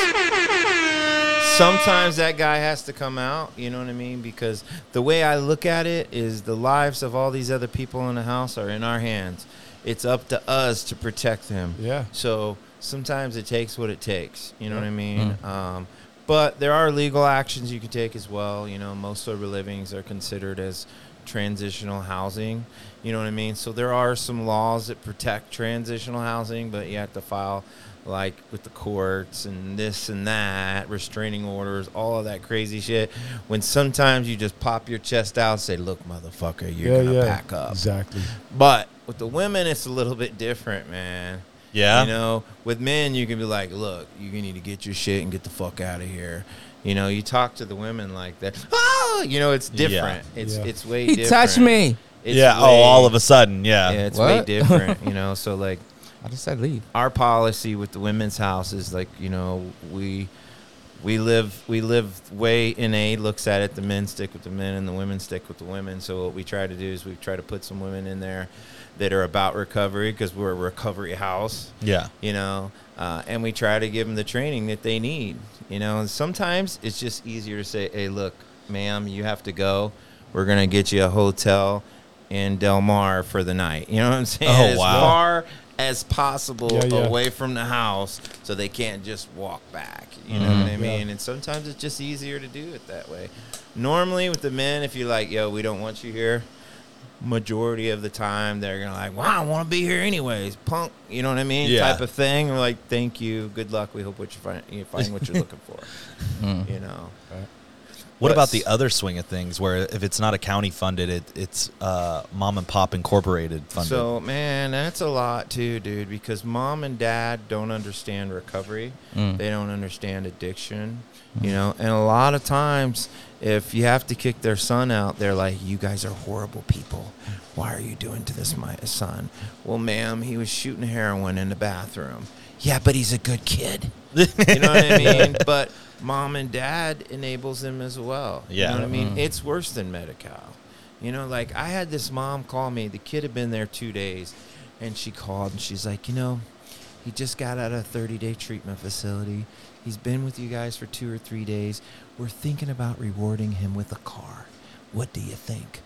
sometimes that guy has to come out, you know what I mean? Because the way I look at it is the lives of all these other people in the house are in our hands. It's up to us to protect them. Yeah. So sometimes it takes what it takes, you know what I mean? Um, but there are legal actions you can take as well. You know, most sober livings are considered as transitional housing. You know what I mean? So there are some laws that protect transitional housing, but you have to file like with the courts and this and that, restraining orders, all of that crazy shit. When sometimes you just pop your chest out and say, "Look, motherfucker, you're yeah, gonna yeah. back up." Exactly. But with the women, it's a little bit different, man. Yeah. You know, with men, you can be like, look, you need to get your shit and get the fuck out of here. You know, you talk to the women like that. Oh, you know, it's different. It's Yeah. it's way He different. touched me. It's yeah. Oh, way- oh, all of a sudden, yeah. Yeah, it's way different. You know, so like I just said leave. our policy with the women's house is like you know we we live we live way NA looks at it the men stick with the men and the women stick with the women so what we try to do is we try to put some women in there that are about recovery because we're a recovery house Yeah. you know uh, and we try to give them the training that they need you know and sometimes it's just easier to say hey look ma'am you have to go we're gonna get you a hotel in Del Mar for the night you know what I'm saying Oh, as wow. far as possible Yeah, yeah. away from the house so they can't just walk back you know Mhm. what I mean and sometimes it's just easier to do it that way normally with the men if you're like yo we don't want you here majority of the time they're gonna like, "Wow, I want to be here anyways." Punk, you know what I mean? Yeah. Type of thing. We're like, "Thank you, good luck. We hope what you find you find what you're looking for." Mm. You know. What But- about the other swing of things, where if it's not a county funded, it, it's uh, mom and pop incorporated funded? So man, that's a lot too, dude. Because mom and dad don't understand recovery. Mm. They don't understand addiction. You know, and a lot of times, if you have to kick their son out, they're like, "You guys are horrible people. Why are you doing to this my son?" Well, ma'am, he was shooting heroin in the bathroom. Yeah, but he's a good kid. you know what I mean? But mom and dad enables them as well. Yeah. You know what I mean? Mm. It's worse than Medi-Cal. You know, like I had this mom call me. The kid had been there two days, and she called and she's like, you know, he just got out of a 30 day treatment facility. He's been with you guys for two or three days. We're thinking about rewarding him with a car. What do you think?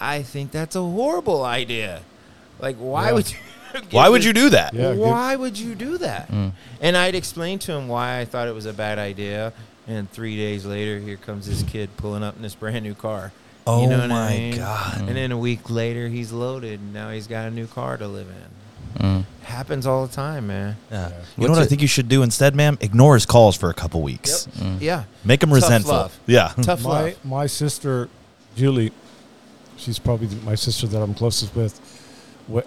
I think that's a horrible idea. Like, why Yeah. would you? Give Why would you do that? Yeah, give- why would you do that? Mm. And I'd explain to him why I thought it was a bad idea. And three days later, here comes this kid pulling up in this brand new car. Oh You know what my I mean? god! And then a week later, he's loaded. And now he's got a new car to live in. Mm. Happens all the time, man. Yeah. You What's know what I think you should do instead, ma'am? Ignore his calls for a couple weeks. Mm. Yeah. Make him Tough resentful. love. Yeah. Tough my love. my sister Julie, she's probably my sister that I'm closest with.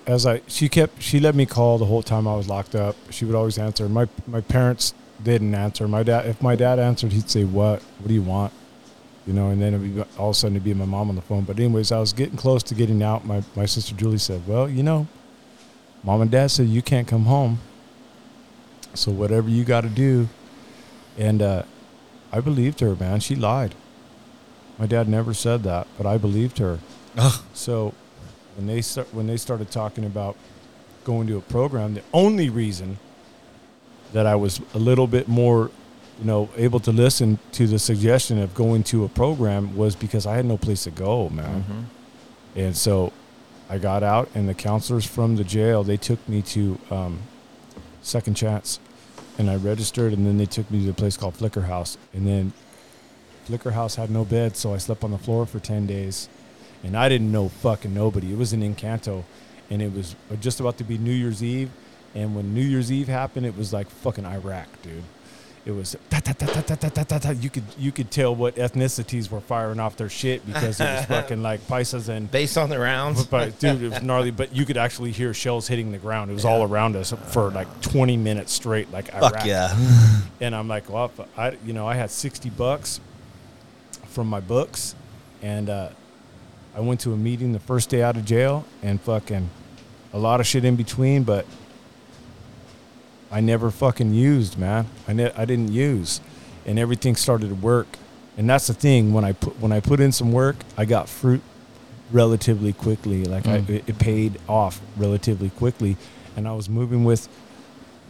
As I she kept she let me call the whole time I was locked up. She would always answer. My my parents didn't answer. My dad if my dad answered, he'd say, "What? What do you want?" You know, and then it'd be, all of a sudden it'd be my mom on the phone. But anyways, I was getting close to getting out. My my sister Julie said, "Well, you know, mom and dad said you can't come home. So whatever you got to do." And uh, I believed her, man. She lied. My dad never said that, but I believed her. So when they start, when they started talking about going to a program, the only reason that I was a little bit more, you know, able to listen to the suggestion of going to a program was because I had no place to go, man. Mhm. And so I got out, and the counselors from the jail they took me to um, Second Chance, and I registered, and then they took me to a place called Flicker House, and then Flicker House had no bed, so I slept on the floor for ten days, and I didn't know fucking nobody. It was in Encanto, and it was just about to be New Year's Eve. And when New Year's Eve happened, it was like fucking Iraq, dude. It was you could you could tell what ethnicities were firing off their shit because it was fucking like Pisces and based on the rounds. But dude, it was gnarly. But you could actually hear shells hitting the ground. It was yeah. all around us for like twenty minutes straight, like Iraq. Fuck yeah. and I'm like, well, I you know I had sixty bucks from my books, and uh, I went to a meeting the first day out of jail, and fucking a lot of shit in between, but I never fucking used, man. I ne- I didn't use, and everything started to work. And that's the thing when I put when I put in some work, I got fruit relatively quickly. Like Mm. it, it paid off relatively quickly, and I was moving with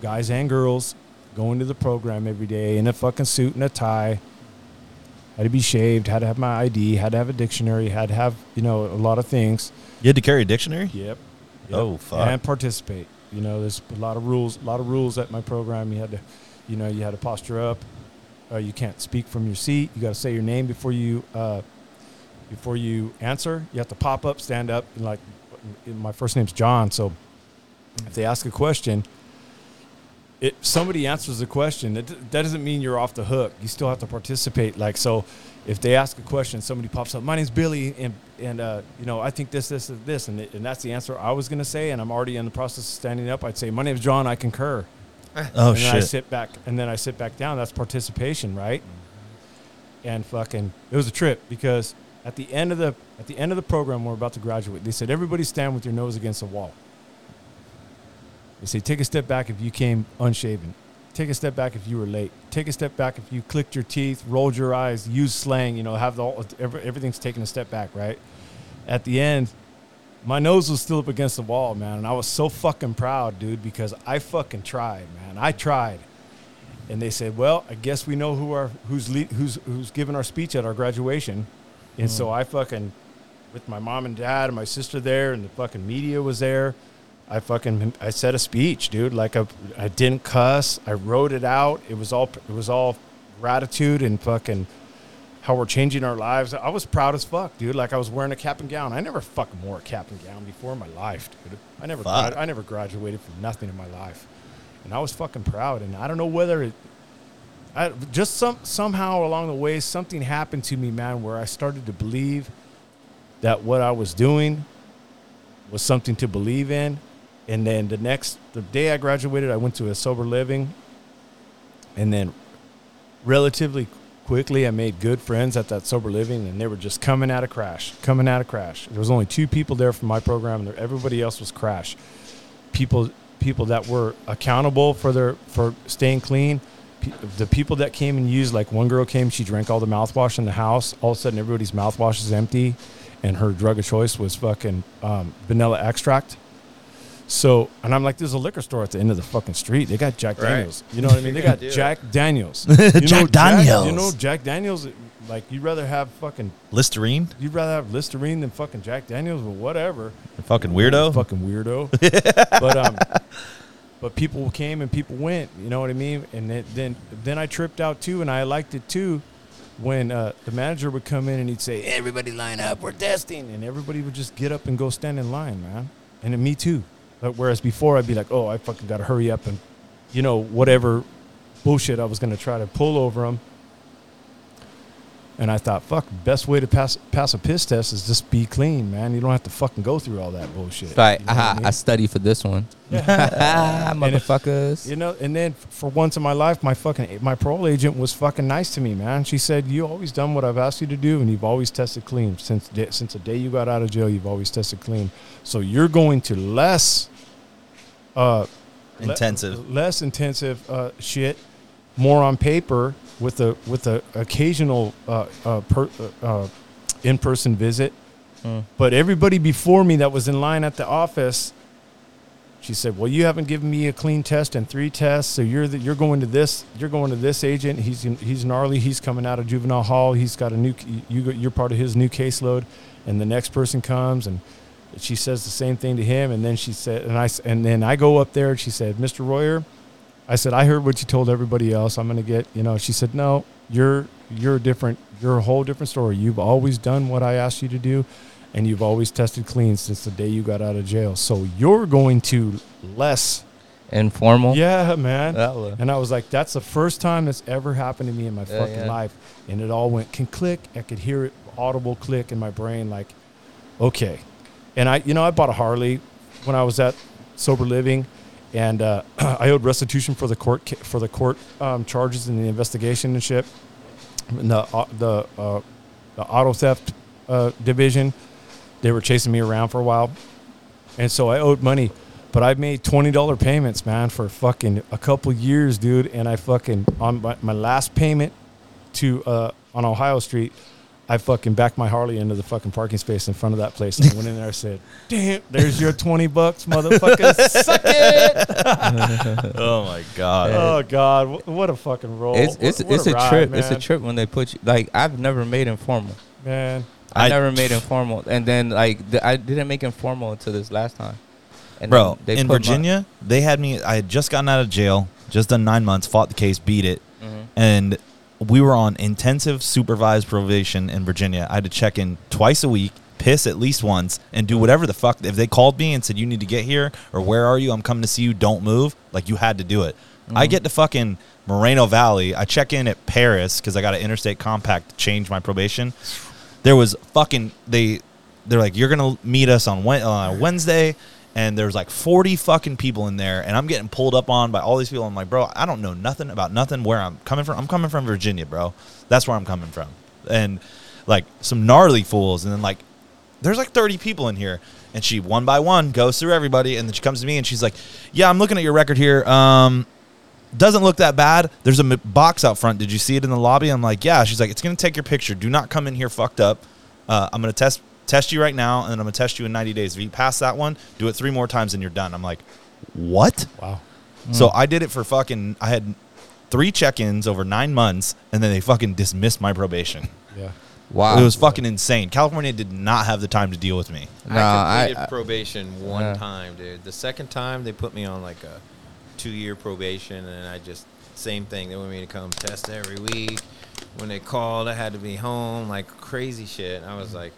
guys and girls, going to the program every day in a fucking suit and a tie. Had to be shaved. Had to have my ID. Had to have a dictionary. Had to have you know a lot of things. You had to carry a dictionary? Yep. Oh, fuck. And participate. You know, there's a lot of rules. A lot of rules at my program. You had to, you know, you had to posture up. Uh, you can't speak from your seat. You got to say your name before you uh, before you answer. You have to pop up, stand up, and like my first name's John. So if they ask a question, it somebody answers the question. That, that doesn't mean you're off the hook. You still have to participate. Like so, if they ask a question, somebody pops up. My name's Billy, and and uh, you know I think this, this, and this, and, it, and that's the answer I was gonna say. And I'm already in the process of standing up. I'd say my name's John. I concur. Oh, and then I sit back, and then I sit back down. That's participation, right? And fucking, it was a trip because at the end of the at the end of the program, we're about to graduate. They said everybody stand with your nose against the wall. They say take a step back if you came unshaven. Take a step back if you were late. Take a step back if you clicked your teeth, rolled your eyes, used slang. You know, have the whole- everything's taken a step back, right? At the end, my nose was still up against the wall, man, and I was so fucking proud, dude, because I fucking tried, man. I tried, and they said, "Well, I guess we know who our who's lead, who's who's giving our speech at our graduation," and so mm. I fucking, with my mom and dad and my sister there, and the fucking media was there. I fucking I said a speech, dude. Like I, I didn't cuss. I wrote it out. It was all it was all gratitude and fucking how we're changing our lives. I was proud as fuck, dude. Like I was wearing a cap and gown. I never fucking wore a cap and gown before in my life, dude. I never Fuck. I never graduated from nothing in my life, and I was fucking proud. And I don't know whether it. I, just some somehow along the way, something happened to me, man, where I started to believe that what I was doing was something to believe in. And then the next, the day I graduated, I went to a sober living. And then relatively quickly, I made good friends at that sober living, and they were just coming out of crash, coming out of crash. There was only two people there from my program, and everybody else was crash. People, people that were accountable for their for staying clean. The people that came and used, like one girl came, she drank all the mouthwash in the house. All of a sudden, everybody's mouthwash is empty, and her drug of choice was fucking um, vanilla extract. So, and I'm like, there's a liquor store at the end of the fucking street. They got Jack Right. Daniels. You know what I mean? They got. Jack Daniels. You know, Jack Daniels. you know, Jack Daniels. Like, you'd rather have fucking, Listerine? you'd rather have Listerine than fucking Jack Daniels, but whatever. You fucking weirdo. Fucking weirdo. but um, but people came and people went. You know what I mean? And then then, then I tripped out too, and I liked it too. When uh, the manager would come in and he'd say, "Everybody line up, we're testing," and everybody would just get up and go stand in line, man. And then me too. But whereas before I'd be like, "Oh, I fucking got to hurry up and, you know, whatever bullshit I was gonna try to pull over them." And I thought, fuck, best way to pass pass a piss test is just be clean, man. You don't have to fucking go through all that bullshit. Right. You know I I, mean? I study for this one. Motherfuckers. You know, and then for once in my life, my fucking my parole agent was fucking nice to me, man. She said, "You always done what I've asked you to do, and you've always tested clean since since the day you got out of jail. You've always tested clean. So you're going to less uh, le- Intensive. less intensive uh, shit, more on paper with a with a occasional uh, uh, per, uh, uh, in person visit. Mm. But everybody before me that was in line at the office, she said, "Well, you haven't given me a clean test and three tests, so you're the, you're going to this you're going to this agent. He's he's gnarly. He's coming out of juvenile hall. He's got a new you you're part of his new caseload, and the next person comes and." She says the same thing to him, and then she said, and I and then I go up there, and she said, "Mr. Royer," I said, "I heard what you told everybody else. I'm gonna get, you know." She said, "No, you're you're a different. You're a whole different story. You've always done what I asked you to do, and you've always tested clean since the day you got out of jail. So you're going to less." Informal. Yeah, man. That was- And I was like, that's the first time that's ever happened to me in my Yeah, fucking yeah. life. And it all went can click. I could hear it audible click in my brain, like, okay. And I, you know, I bought a Harley when I was at sober living, and uh, I owed restitution for the court for the court um, charges in the investigation and shit. And the uh, the uh, the auto theft uh, division, they were chasing me around for a while, and so I owed money. But I made twenty dollar payments, man, for fucking a couple years, dude. And I fucking on my, my last payment to uh, on Ohio Street, I fucking backed my Harley into the fucking parking space in front of that place. And I went in there and said, "Damn, there's your twenty bucks, motherfucker. Suck it." oh my god. Oh God, what a fucking roll! It's it's What- what it's a, ride, trip. It's a trip when they put you like I've never made informal. man. I, I- never made informal, and then like the, I didn't make informal until this last time. And Bro, they in put my- Virginia, they had me. I had just gotten out of jail, just done nine months, fought the case, beat it, Mhm. and we were on intensive supervised probation in Virginia. I had to check in twice a week, piss at least once, and do whatever the fuck. If they called me and said you need to get here or where are you, I'm coming to see you. Don't move. Like you had to do it. I mm-hmm. get to fucking Moreno Valley. I check in at Perris because I got an interstate compact to change my probation. There was fucking they. They're like, you're gonna meet us on Wed- Wednesday, and there's like 40 fucking people in there, and I'm getting pulled up on by all these people. I'm like, bro, I don't know nothing about nothing. Where I'm coming from, I'm coming from Virginia, bro. That's where I'm coming from, and like some gnarly fools, and then like there's like 30 people in here and she one by one goes through everybody and then she comes to me and she's like yeah i'm looking at your record here. Um doesn't look that bad. There's a box out front. Did you see it in the lobby? I'm like yeah. She's like it's to take your picture. Do not come in here fucked up. Uh, i'm to test test you right now and then i'm going to test you in 90 days if you pass that one do it three more times and you're done i'm like what Wow. so i did it for fucking i had three check-ins over nine months and then they fucking dismissed my probation Yeah. Wow, it was fucking insane california did not have the time to deal with me Nah, I I- completed I- probation one Yeah. time, dude. The second time they put me on like a two-year probation, and I just same thing. They want me to come test every week. When they called, I had to be home, like crazy shit. I was mm-hmm. like,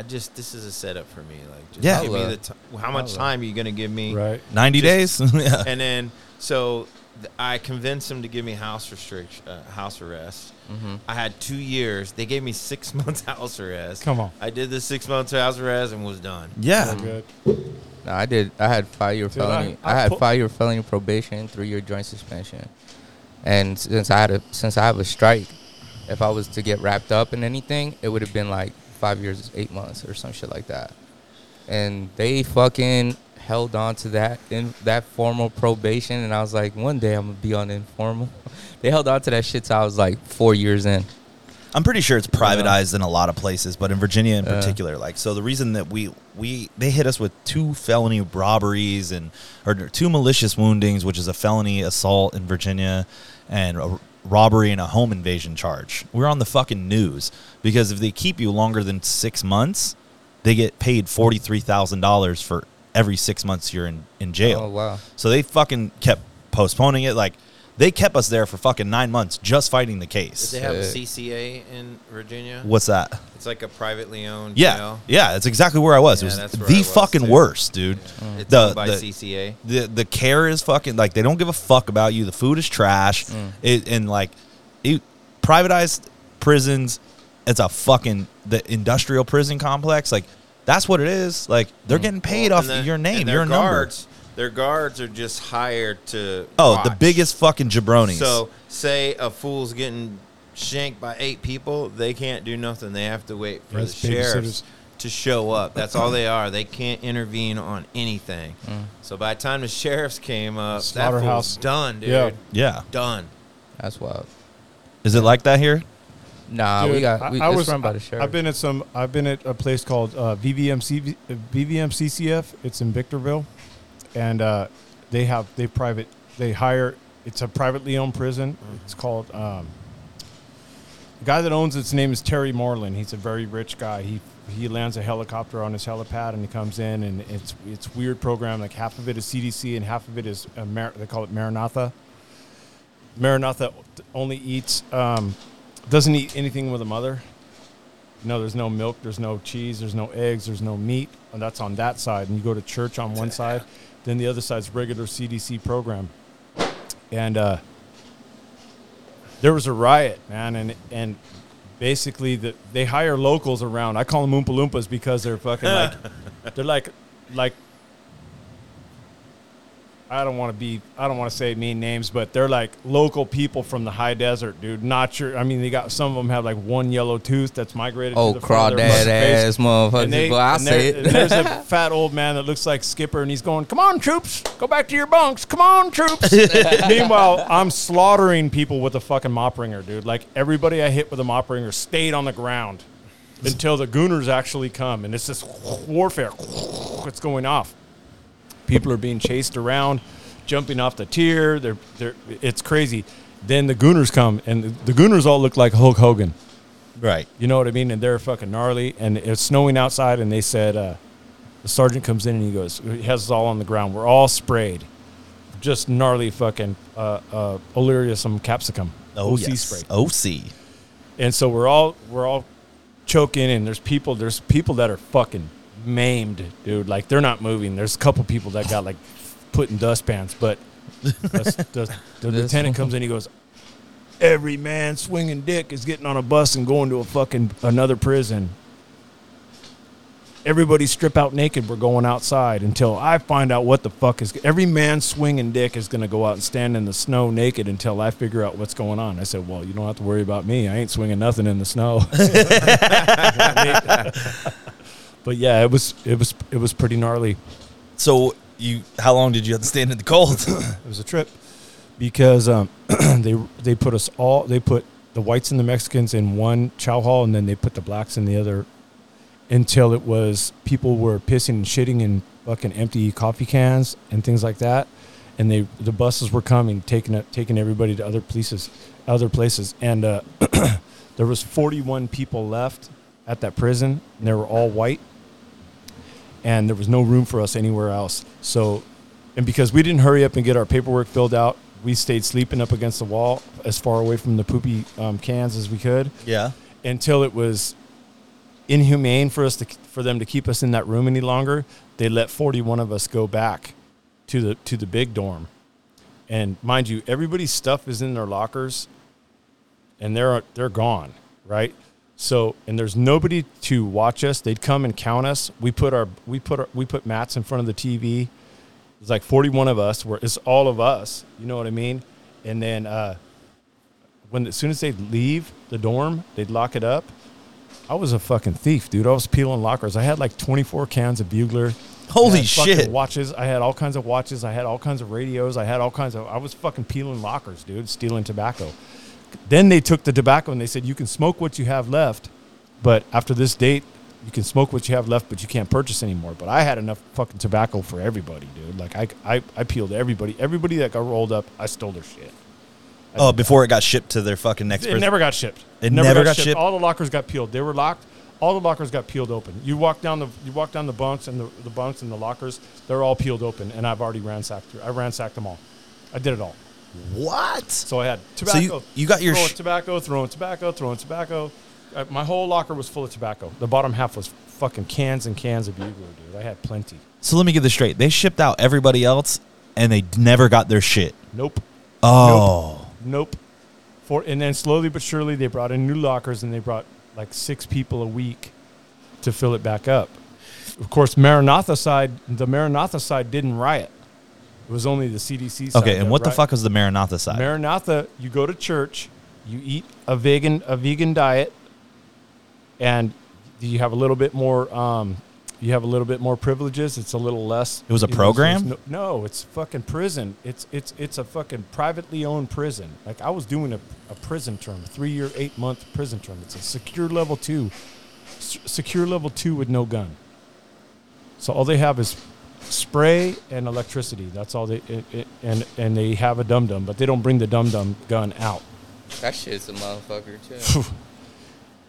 I just this is a setup for me. Like, just Yeah. give me the t- how much time are you gonna give me? Right. 90 Just- days yeah And then so th- I convinced him to give me house restriction, uh, house arrest. hmm I had two years. They gave me six months house arrest. Come on. I did the six months house arrest and was done. Yeah. Good. No, I did. I had five year Dude, felony. I- I, I had pu- five year felony probation, three year joint suspension, and since I had a since I have a strike, if I was to get wrapped up in anything, it would have been like five years, eight months, or some shit like that. And they fucking held on to that in that formal probation, and I was like, one day I'm gonna be on informal. they held on to that shit till I was like four years in. I'm pretty sure it's privatized in a lot of places, but in Virginia in Yeah. particular, like so the reason that we we they hit us with two felony robberies and or two malicious woundings, which is a felony assault in Virginia and a robbery and a home invasion charge. We're on the fucking news because if they keep you longer than 6 months, they get paid $43,000 for every 6 months you're in in jail. Oh wow. So they fucking kept postponing it like they kept us there for fucking 9 months just fighting the Did case. they have a CCA in Virginia? What's that? It's like a privately owned Yeah, jail. yeah, it's exactly where I was. Yeah, it that's was where the I was, fucking too. worst, dude. It's The- owned by the- CCA. The the care is fucking like they don't give a fuck about you. The food is trash, Mm. it, and like it, privatized prisons. It's a fucking the industrial prison complex. Like that's what it is. Like they're getting paid Well, off and then- your name, and their your number. guards, Their guards are just hired to. Oh, the biggest fucking jabronis. So, say a fool's getting shanked by eight people, they can't do nothing. They have to wait for That's the sheriffs to show up. That's all they are. They can't intervene on anything. Mm. So by the time the sheriffs came up, that Slaughterhouse. fool's done, dude. Yeah. yeah, Done. That's wild. is it like that here? Nah, we got. We, I, I was run by the sheriff. I've been at some. I've been at a place called uh, VVMC, uh, VVMCCF. It's in Victorville, and uh, they have they private they hire. It's a privately owned prison. It's called. Um, the guy that owns its name is Terry Moreland. He's a very rich guy. He he lands a helicopter on his helipad and he comes in and it's it's weird program. Like half of it is CDC and half of it is Mar- they call it Maranatha. Maranatha only eats um, doesn't eat anything with a mother. No, there's no milk, there's no cheese, there's no eggs, there's no meat, and that's on that side. And you go to church on one side, then the other side's regular CDC program. And uh, there was a riot, man, and and basically the, they hire locals around. I call them Oompa Loompas because they're fucking like they're like like I don't want to be I don't want to say mean names, but they're like local people from the high desert, dude. Not sure. I mean, they got some of them have like one yellow tooth that's migrated. oh, to the front of their crawdad ass motherfuckers. And, they, well, I say and there's a fat old man that looks like Skipper, and he's going, "Come on, troops, go back to your bunks. Come on, troops." Meanwhile, I'm slaughtering people with a fucking mop wringer, dude. Like everybody I hit with a mop wringer stayed on the ground. until the gooners actually come, and it's this warfare. It's going off. People are being chased around, jumping off the tier. They're, they're, it's crazy. Then the gooners come, and the, the gooners all look like Hulk Hogan. Right. You know what I mean? And they're fucking gnarly. And it's snowing outside, and they said, uh, the sergeant comes in and he goes, he has us all on the ground. We're all sprayed. Just gnarly fucking uh, uh, oleoresin capsicum. Oh, OC yes. spray. OC. And so we're all we're all choking, and there's people there's people that are fucking maimed, dude. Like they're not moving. There's a couple people that got like put in dustpans, but that's, that's, the lieutenant comes in. He goes, "Every man swinging dick is getting on a bus and going to a fucking another prison." Everybody strip out naked. We're going outside until I find out what the fuck is. Every man swinging dick is going to go out and stand in the snow naked until I figure out what's going on. I said, "Well, you don't have to worry about me. I ain't swinging nothing in the snow." but yeah, it was it was it was pretty gnarly. So you, how long did you have to stand in the cold? It was a trip because um, they they put us all they put the whites and the Mexicans in one chow hall and then they put the blacks in the other until it was people were pissing and shitting in fucking empty coffee cans and things like that and they the buses were coming taking taking everybody to other places other places and uh, there was 41 people left at that prison and they were all white and there was no room for us anywhere else. So, and because we didn't hurry up and get our paperwork filled out, we stayed sleeping up against the wall as far away from the poopy um, cans as we could yeah. until it was inhumane for us to for them to keep us in that room any longer. They let 41 of us go back to the to the big dorm. And mind you, everybody's stuff is in their lockers and they're they're gone, right? So, and there's nobody to watch us. They'd come and count us. We put our we put our, we put mats in front of the TV. It's like 41 of us. Where it's all of us. You know what I mean? And then uh, when as soon as they'd leave the dorm, they'd lock it up. I was a fucking thief, dude. I was peeling lockers. I had like 24 cans of Bugler. Holy shit. Watches. I had all kinds of watches. I had all kinds of radios. I had all kinds of. I was fucking peeling lockers, dude. Stealing tobacco. Then they took the tobacco and they said you can smoke what you have left, but after this date, you can smoke what you have left, but you can't purchase anymore. But I had enough fucking tobacco for everybody, dude. Like I, I, I peeled everybody. Everybody that got rolled up, I stole their shit. I Oh, before it got shipped to their fucking next it person. never got shipped. It never got shipped? All the lockers got peeled. They were locked. All the lockers got peeled open. You walk down the you walk down the bunks and the, the bunks and the lockers. They're all peeled open, and I've already ransacked. through- I ransacked them all. I did it all. What? So I had So tobacco. you- you got your throwing sh- tobacco, throwing tobacco, throwing tobacco. Uh, my whole locker was full of tobacco. The bottom half was fucking cans and cans of Bugler, dude. I had plenty. So let me get this straight. They shipped out everybody else, and they never got their shit. Nope. Oh, Nope. For and then slowly but surely they brought in new lockers and they brought like six people a week to fill it back up. Of course, Maranatha side, the Maranatha side didn't riot. It was only the CDC side. okay. And what the fuck was the Maranatha side? Maranatha, you go to church, you eat a vegan a vegan diet, and you have a little bit more. Um, you have a little bit more privileges. It's a little less. It was a you know, program? No, no, it's fucking prison. It's it's it's a fucking privately owned prison. Like I was doing a, a prison term, three year, eight month prison term. It's a secure level two, S- secure level two with no gun. So all they have is spray and electricity. That's all they it, it, and and they have a dum dum, but they don't bring the dum dum gun out. That shit's a motherfucker too.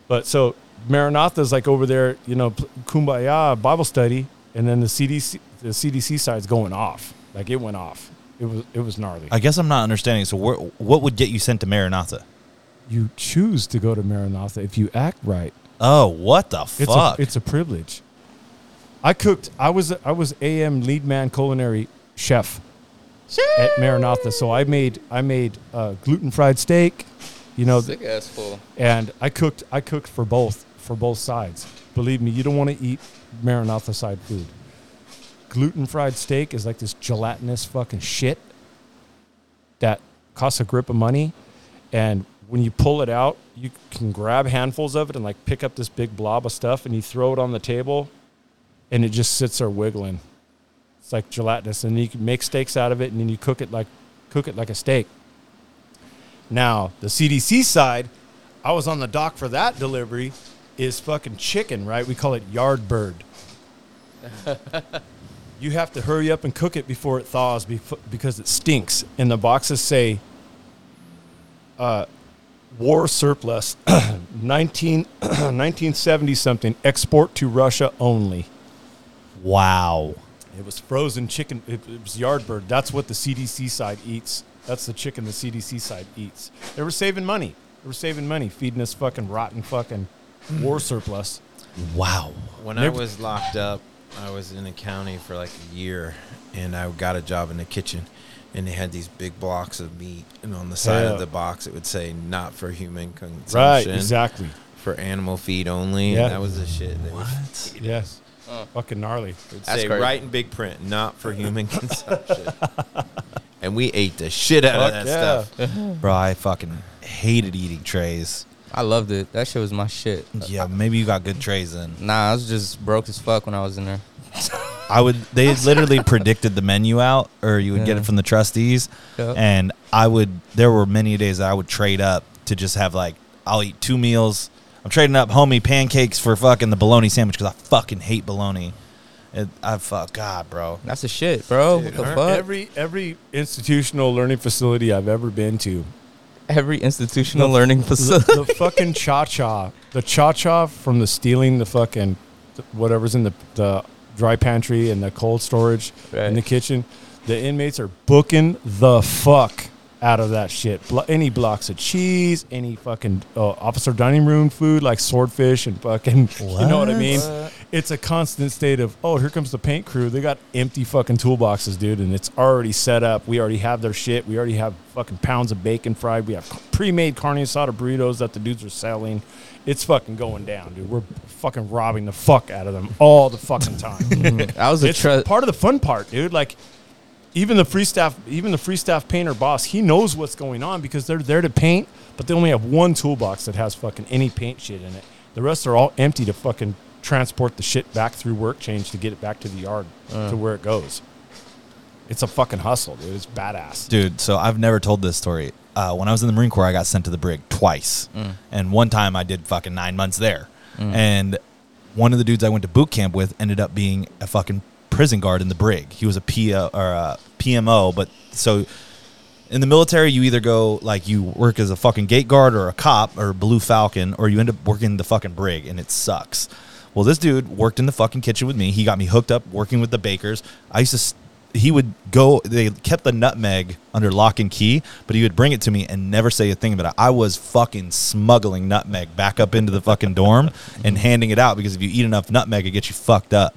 But so Maranatha's like over there, you know, kumbaya Bible study, and then the CDC the CDC side's going off. Like it went off. It was it was gnarly. I guess I'm not understanding. So where, what would get you sent to Maranatha? you choose to go to Maranatha if you act right. Oh, what the It's fuck? a it's a privilege. I cooked. I was I was AM lead man culinary chef at Maranatha. So I made I made uh, gluten fried steak. You know, Sick ass full. and I cooked I cooked for both for both sides. Believe me, you don't want to eat Maranatha side food. Gluten fried steak is like this gelatinous fucking shit that costs a grip of money, and when you pull it out, you can grab handfuls of it and like pick up this big blob of stuff, and you throw it on the table, and it just sits there wiggling. It's like gelatinous, and you can make steaks out of it, and then you cook it like cook it like a steak. Now, the CDC side, I was on the dock for that delivery is fucking chicken, right? We call it yard bird. you have to hurry up and cook it before it thaws because it stinks. And the boxes say uh, war surplus 19, 1970 something, export to Russia only. Wow. It was frozen chicken. It, it was yard bird. That's what the CDC side eats. That's the chicken the CDC side eats. They were saving money. They were saving money, feeding us fucking rotten fucking hmm. war surplus. Wow. When I Never- was locked up, I was in the county for like a year, and I got a job in the kitchen, and they had these big blocks of meat, and on the side Yeah. of the box it would say "not for human consumption." Right, exactly. For animal feed only. Yeah. And that was the shit. They would, What? Yes. Uh. Fucking gnarly. it would That's say crazy. right in big print, "not for human consumption." and we ate the shit out of that yeah. stuff. Bro, I fucking hated eating trays. I loved it. That shit was my shit. Yeah, maybe you got good trays then. Nah, I was just broke as fuck when I was in there. I would. They literally predicted the menu out, or you would get it from the trustees, Yep. and I would. There were many days that I would trade up to just have like I'll eat two meals. I'm trading up homie pancakes for fucking the bologna sandwich because I fucking hate bologna. It, I fuck God, bro. That's the shit, bro. Dude, what the fuck? Every every institutional learning facility I've ever been to, Every institutional The- learning facility. the fucking cha cha, the cha cha from the stealing the fucking whatever's in the the dry pantry and the cold storage in the kitchen, the inmates are booking the fuck out of that shit. Blo- any blocks of cheese, any fucking uh, officer dining room food like swordfish and fucking, you know what I What? mean? It's a constant state of, oh, here comes the paint crew. They got empty fucking toolboxes, dude, and it's already set up. We already have their shit. We already have fucking pounds of bacon fried. We have pre-made carne asada burritos that the dudes are selling. It's fucking going down, dude. We're fucking robbing the fuck out of them all the fucking time. I was a it's trust. part of the fun part, dude. Like even the free staff, even the free staff painter boss, he knows what's going on because they're there to paint, but they only have one toolbox that has fucking any paint shit in it. The rest are all empty to fucking transport the shit back through work change to get it back to the yard to uh. where it goes. It's a fucking hustle, dude. It's badass. Dude, so I've never told this story. Uh, when I was in the Marine Corps, I got sent to the brig twice, mm. and one time I did fucking nine months there. Mm. And one of the dudes I went to boot camp with ended up being a fucking prison guard in the brig. He was a P uh, or a PMO, but so in the military, you either go like you work as a fucking gate guard or a cop or Blue Falcon, or you end up working the fucking brig, and it sucks. Well, this dude worked in the fucking kitchen with me. He got me hooked up working with the bakers. I used to. He would go. They kept the nutmeg under lock and key, but he would bring it to me and never say a thing about it. I was fucking smuggling nutmeg back up into the fucking dorm and handing it out because if you eat enough nutmeg, it gets you fucked up.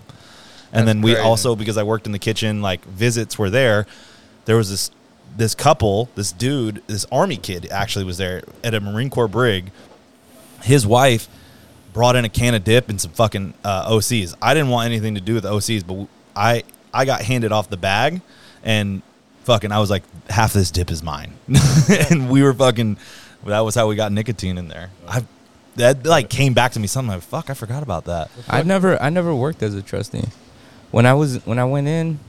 And That's then we crazy. also because I worked in the kitchen, like visits were there. There was this this couple, this dude, this army kid actually was there at a Marine Corps brig. His wife brought in a can of dip and some fucking uh, OCs. I didn't want anything to do with the OCs, but I I got handed off the bag and fucking I was like half this dip is mine, and we were fucking. That was how we got nicotine in there. I that like came back to me something like fuck I forgot about that. I've never I never worked as a trustee. When I was when I went in,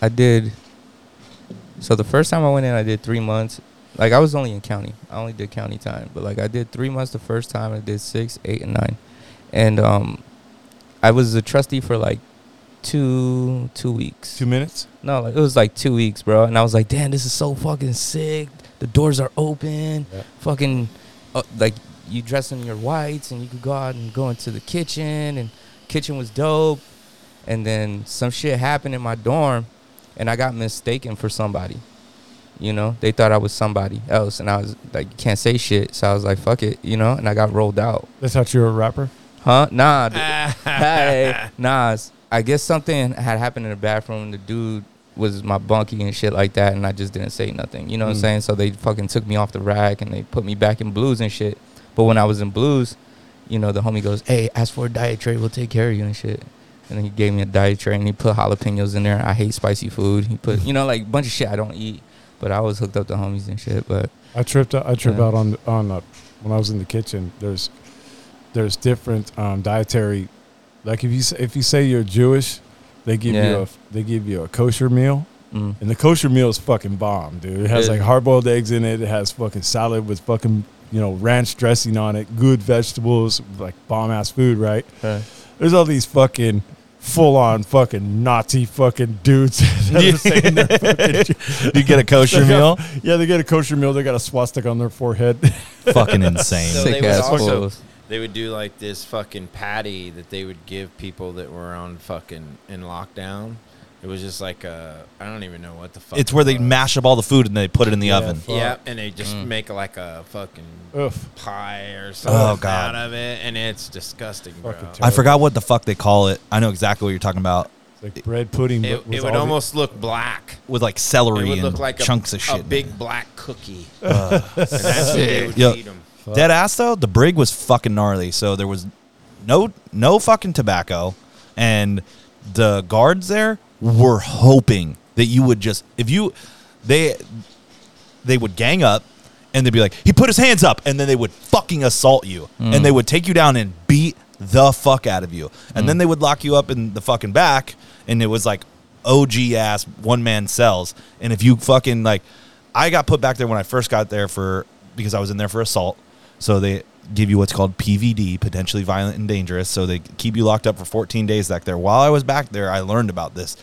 I did so the first time I went in I did three months. Like I was only in county. I only did county time. But like I did three months the first time, I did six, eight and nine. And um I was a trustee for like two two weeks. Two minutes. No, like, it was like two weeks, bro. And I was like, damn, this is so fucking sick. The doors are open. Yeah. Fucking, uh, like, you dress in your whites and you could go out and go into the kitchen. And kitchen was dope. And then some shit happened in my dorm and I got mistaken for somebody. You know, they thought I was somebody else. And I was like, can't say shit. So I was like, fuck it, you know, and I got rolled out. They thought you were a rapper. Huh? Nah. dude. hey, nah. I guess something had happened in the bathroom. The dude was my bunkie and shit like that, and I just didn't say nothing. You know what I'm Mm. saying? So they fucking took me off the rack and they put me back in blues and shit. But when I was in blues, you know, the homie goes, "Hey, ask for a diet tray. We'll take care of you and shit." And then he gave me a diet tray and he put jalapenos in there. I hate spicy food. He put, you know, like a bunch of shit I don't eat. But I was hooked up to homies and shit. But I tripped. Out, I tripped Yeah. out on on uh, when I was in the kitchen. There's there's different um, dietary. Like if you if you say you're Jewish, they give you a they give you a kosher meal, mm, and the kosher meal is fucking bomb, dude. It has Yeah. like hard boiled eggs in it. It has fucking salad with fucking you know ranch dressing on it, good vegetables, like bomb ass food, right? There's all these fucking full on fucking Nazi fucking dudes that are saying they're fucking you get a kosher They got- meal. Yeah, they get a kosher meal. They got a swastika on their forehead. Fucking insane. So Sick they would ass also fools. they would do like this fucking patty that they would give people that were on fucking in lockdown. It was just like a I don't even know what the fuck. It's where they was. mash up all the food and they put it in the Yeah, oven. fuck. Yeah, and they just Mm. make like a fucking Oof. pie or something Oh, God. out of it, and it's disgusting, bro. Fucking I forgot what the fuck they call it. I know exactly what you're talking about. It's like bread pudding. It, but with it would all the- almost look black. With like It celery would and look like a, chunks of shit. a shit. big black cookie. and that's what they would Yo, feed 'em. Dead ass though, the brig was fucking gnarly. So there was no no fucking tobacco, and the guards there were hoping that you would just if you they they would gang up and they'd be like he put his hands up and then they would fucking assault you. And mm. they would take you down and beat the fuck out of you. And mm. then they would lock you up in the fucking back and it was like OG ass one man cells. And if you fucking like I got put back there when I first got there for because I was in there for assault. So they give you what's called PVD, potentially violent and dangerous. So they keep you locked up for 14 days back there. While I was back there, I learned about this.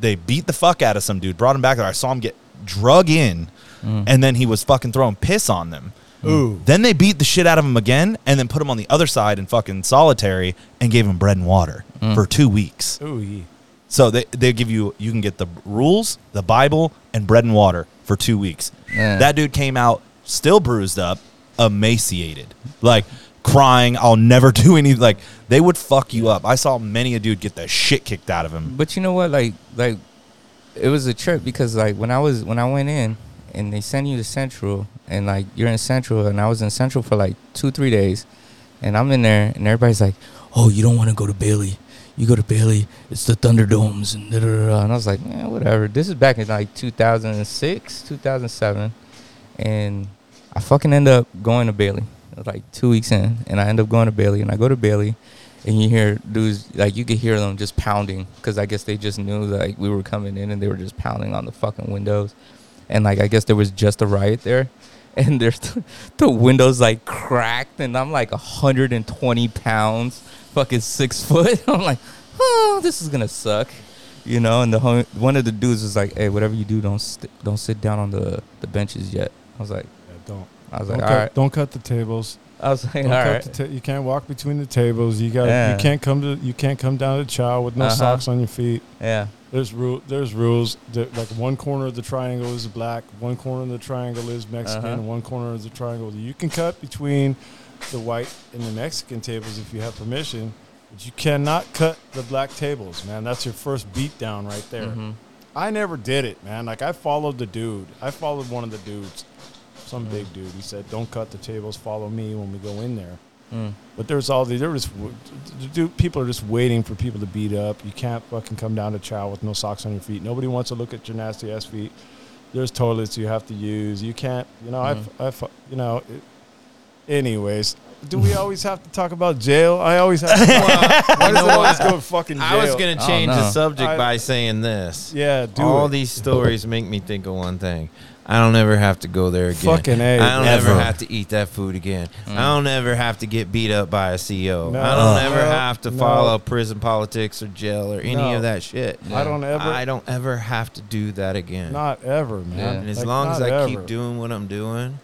They beat the fuck out of some dude, brought him back there. I saw him get drug in, mm. and then he was fucking throwing piss on them. Ooh. Then they beat the shit out of him again, and then put him on the other side in fucking solitary and gave him bread and water mm. for two weeks. Ooh, yeah. So they, they give you you can get the rules, the Bible, and bread and water for two weeks. Yeah. That dude came out still bruised up, emaciated, like crying. I'll never do any like they would fuck you up. I saw many a dude get the shit kicked out of him. But you know what? Like, like it was a trip because like when I was when I went in and they send you to Central and like you're in Central and I was in Central for like two three days, and I'm in there and everybody's like, "Oh, you don't want to go to Bailey." You go to Bailey, it's the Thunderdomes, and da, da, da, and I was like, yeah, whatever. This is back in like 2006, 2007, and I fucking end up going to Bailey. Like two weeks in, and I end up going to Bailey, and I go to Bailey, and you hear dudes like you could hear them just pounding because I guess they just knew like we were coming in, and they were just pounding on the fucking windows, and like I guess there was just a riot there, and there's the windows like cracked, and I'm like 120 pounds, fucking six foot. I'm like, oh, this is gonna suck. You know, and the one of the dudes was like, "Hey, whatever you do, don't st- don't sit down on the, the benches yet." I was like. I was Don't like, cut, all right. don't cut the tables. I was like, Don't all right. ta- you can't walk between the tables. You got. Yeah. You can't come to. You can't come down to chow with no Uh-huh. socks on your feet. Yeah. There's rule. There's rules. That, like one corner of the triangle is black. One corner of the triangle is Mexican. Uh-huh. And one corner of the triangle. You can cut between the white and the Mexican tables if you have permission, but you cannot cut the black tables, man. That's your first beat down right there. Mhm. I never did it, man. Like I followed the dude. I followed one of the dudes, some big dude. He said, "Don't cut the tables. Follow me when we go in there." Mm. But there's all these. There was dude, people are just waiting for people to beat up. You can't fucking come down to chow with no socks on your feet. Nobody wants to look at your nasty ass feet. There's toilets you have to use. You can't. You know, I've, I've, you know. It, anyways, do we always have to talk about jail? I always have. To Why does know it always what? go fucking jail? I was gonna Oh, change the subject I- by saying this. Yeah, do All it. these stories make me think of one thing. I don't ever have to go there again. Fucking A, I don't ever. ever have to eat that food again. Mm. I don't ever have to get beat up by a CO. No. I don't Uh. ever have to no. follow prison politics or jail or any No. of that shit. I don't ever. I don't ever have to do that again. Not ever, man. Yeah. and as Like, long as I ever. keep doing what I'm doing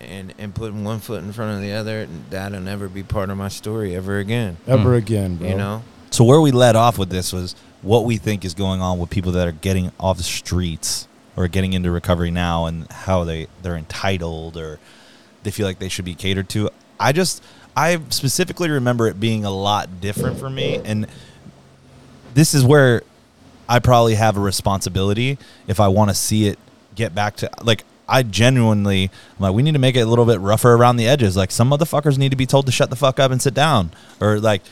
and and putting one foot in front of the other, that'll never be part of my story ever again. ever Mm. again, bro. You know? So where we led off with this was what we think is going on with people that are getting off the streets or getting into recovery now and how they they're entitled or they feel like they should be catered to. I just I specifically remember it being a lot different for me and this is where I probably have a responsibility if I want to see it get back to like I genuinely I'm like we need to make it a little bit rougher around the edges. Like some motherfuckers need to be told to shut the fuck up and sit down, or like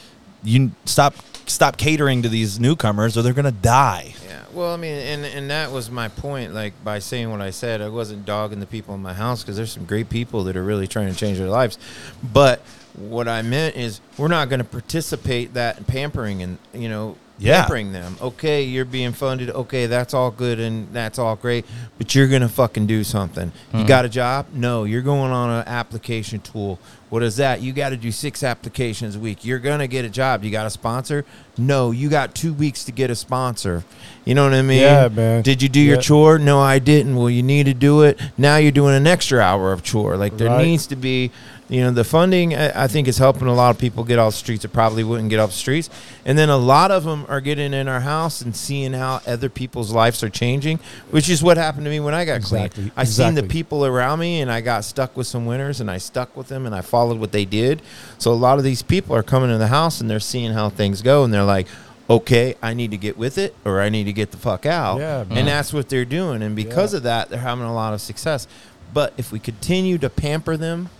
you stop stop catering to these newcomers or they're gonna die. Yeah. Well, I mean, and and that was my point. Like by saying what I said, I wasn't dogging the people in my house because there's some great people that are really trying to change their lives. But what I meant is we're not going to participate that in pampering and you know Yeah. pampering them. Okay, you're being funded. Okay, that's all good and that's all great, but you're gonna fucking do something. You hmm. got a job? No, you're going on an application tool. What is that? You got to do six applications a week. You're gonna get a job. You got a sponsor? No, you got two weeks to get a sponsor. You know what I mean? Yeah, man. Did you do your chore? No, I didn't. Well, you need to do it. Now you're doing an extra hour of chore. Like there Right. needs to be, you know, the funding. I think is helping a lot of people get off the streets that probably wouldn't get off the streets, and then a lot of them are getting in our house and seeing how other people's lives are changing, which is what happened to me when I got Exactly. clean. I seen the people around me, and I got stuck with some winners, and I stuck with them, and I followed what they did. So a lot of these people are coming in the house, and they're seeing how things go, and they're like. Okay, I need to get with it, or I need to get the fuck out. Yeah, and that's what they're doing, and because Yeah. of that, they're having a lot of success. But if we continue to pamper them,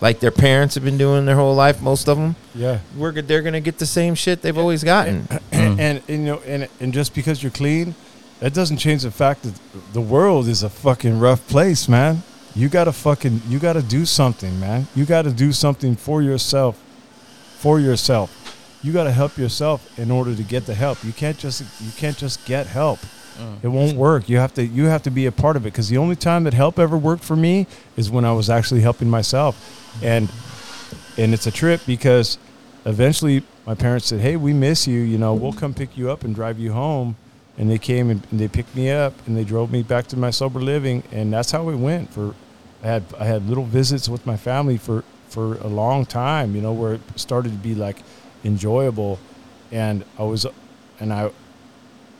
like their parents have been doing their whole life, most of them, Yeah. we're they're gonna get the same shit they've always gotten. and, and, and, you know, and and just because you're clean, that doesn't change the fact that the world is a fucking rough place, man. You gotta fucking you gotta do something, man. You gotta do something for yourself, for yourself. You gotta help yourself in order to get the help. You can't just you can't just get help. It won't work. You have to you have to be a part of it because the only time that help ever worked for me is when I was actually helping myself, and and it's a trip because eventually my parents said, "Hey, we miss you. You know, we'll come pick you up and drive you home." And they came and, and they picked me up and they drove me back to my sober living, and that's how it went. For I had I had little visits with my family for for a long time. You know, where it started to be like enjoyable, and I was and I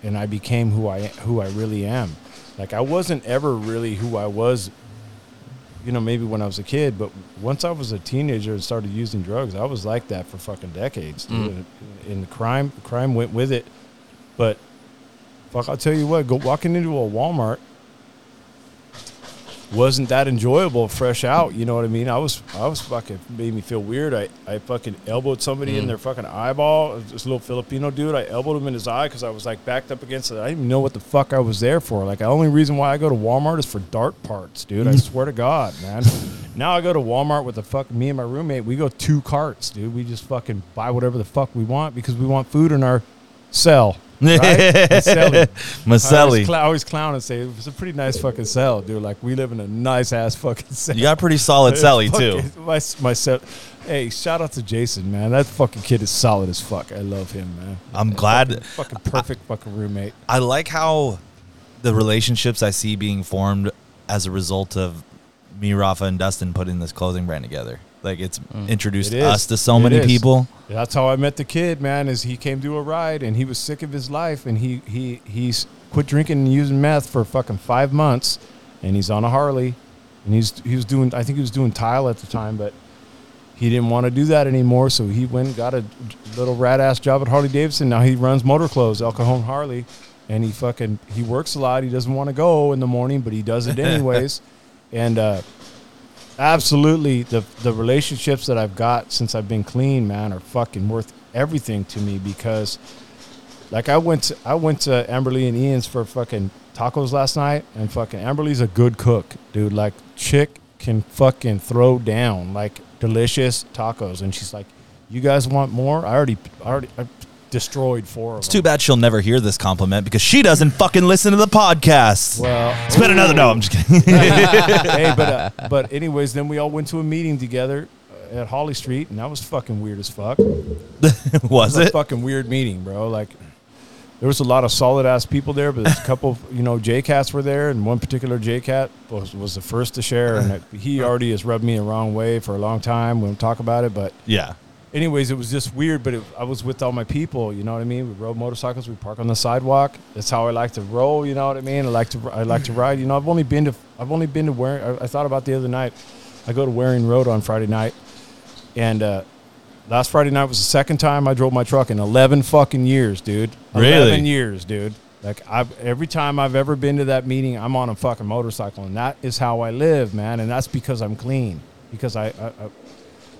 and I became who I who I really am. Like I wasn't ever really who I was you know, maybe when I was a kid, but once I was a teenager and started using drugs, I was like that for fucking decades. Mm. And, and crime, crime went with it. But fuck, I'll tell you what, go walking into a Walmart wasn't that enjoyable fresh out. You know what I mean? I was, I was fucking made me feel weird. I, I fucking elbowed somebody in mm. their fucking eyeball. This little Filipino dude, I elbowed him in his eye because I was like backed up against it. I didn't even know what the fuck I was there for. Like, the only reason why I go to Walmart is for dart parts, dude. I mm. swear to God, man. Now I go to Walmart with the fuck me and my roommate. We go two carts, dude. We just fucking buy whatever the fuck we want because we want food in our cell. Right? Maselli. I Maselli. cl- I always clown and say it's a pretty nice fucking cell, dude. Like we live in a nice ass fucking cell. You got a pretty solid celly too. My, my cell. Hey, shout out to Jason, man. That fucking kid is solid as fuck. I love him, man. I'm glad. Fucking perfect fucking roommate. I like how the relationships I see being formed as a result of me, Rafa, and Dustin putting this clothing brand together. Like it's mm. introduced It us to so It many is. people. That's how I met the kid, man. Is he came to a ride and he was sick of his life and he he he's quit drinking and using meth for fucking five months, and he's on a Harley, and he's he was doing I think he was doing tile at the time, but he didn't want to do that anymore, so he went and got a little rat ass job at Harley Davidson. Now he runs MotorClothes, El Cajon Harley, and he fucking he works a lot. He doesn't want to go in the morning, but he does it anyways, and. uh absolutely the the relationships that I've got since I've been clean, man, are fucking worth everything to me because like I went to I went to Amberly and Ian's for fucking tacos last night and fucking Amberly's a good cook, dude. Like chick can fucking throw down like delicious tacos and she's like, "You guys want more? I already I already I destroyed four It's them." too bad she'll never hear this compliment because she doesn't fucking listen to the podcast. Well, Spend another. No, I'm just kidding. hey, but uh, but anyways, then we all went to a meeting together uh, at Holly Street, and that was fucking weird as fuck. Was was a it? fucking weird meeting, bro. Like there was a lot of solid ass people there, but there's a couple, of, you know, J cats were there, and one particular J cat was was the first to share, and it, he already has rubbed me the wrong way for a long time. We won't talk about it, but Yeah. Anyways, it was just weird. But it, I was with all my people, you know what I mean. We rode motorcycles, we park on the sidewalk. That's how I like to roll, you know what I mean. I like to I like to ride. You know, I've only been to I've only been to where I, I thought about the other night. I go to Waring Road on Friday night, and uh, last Friday night was the second time I drove my truck in eleven fucking years, dude. Really? Eleven years, dude. Like I've every time I've ever been to that meeting, I'm on a fucking motorcycle, and that is how I live, man. And that's because I'm clean, because I, I, I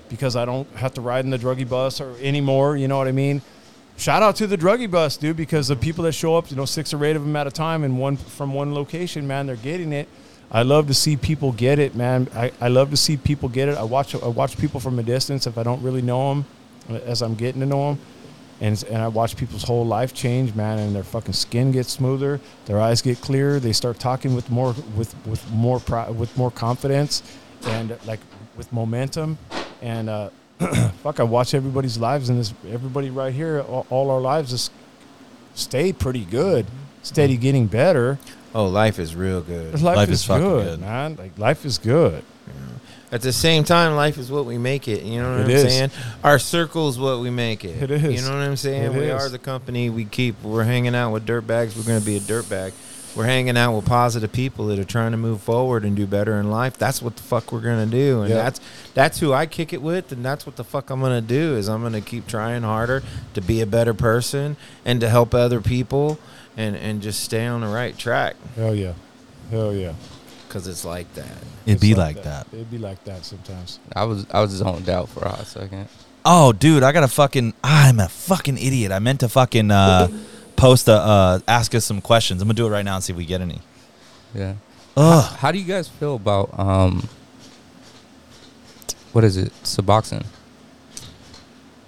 because I don't have to ride in the druggy bus or anymore. You know what I mean? Shout out to the druggy bus, dude, because the people that show up, you know, six or eight of them at a time and one from one location, man, they're getting it. I love to see people get it, man. I, I love to see people get it. I watch I watch people from a distance if I don't really know them, uh, as I'm getting to know them, and and I watch people's whole life change, man, and their fucking skin gets smoother, their eyes get clearer, they start talking with more with with more with more confidence, and like with momentum, and uh, fuck, I watch everybody's lives and this everybody right here, all, all our lives just stay pretty good, steady getting better. Oh, life is real good. Life, Life is, is fucking good, good. man. Like life is good. At the same time, life is what we make it. You know what It I'm is. saying? Our circle is what we make it. It is. You know what I'm saying? It we is. are the company we keep. We're hanging out with dirtbags. We're going to be a dirtbag. We're hanging out with positive people that are trying to move forward and do better in life. That's what the fuck we're going to do. And Yeah. that's that's who I kick it with and that's what the fuck I'm going to do is I'm going to keep trying harder to be a better person and to help other people and and just stay on the right track Hell yeah, hell yeah. cuz it's like that. It'd It's be like that. It'd be like that sometimes. I was I was zoned out for a hot second. Oh, dude, I got a fucking. I'm a fucking idiot. I meant to fucking uh, post a uh, ask us some questions. I'm gonna do it right now and see if we get any. Yeah. Ugh. How do you guys feel about um what is it? Suboxone.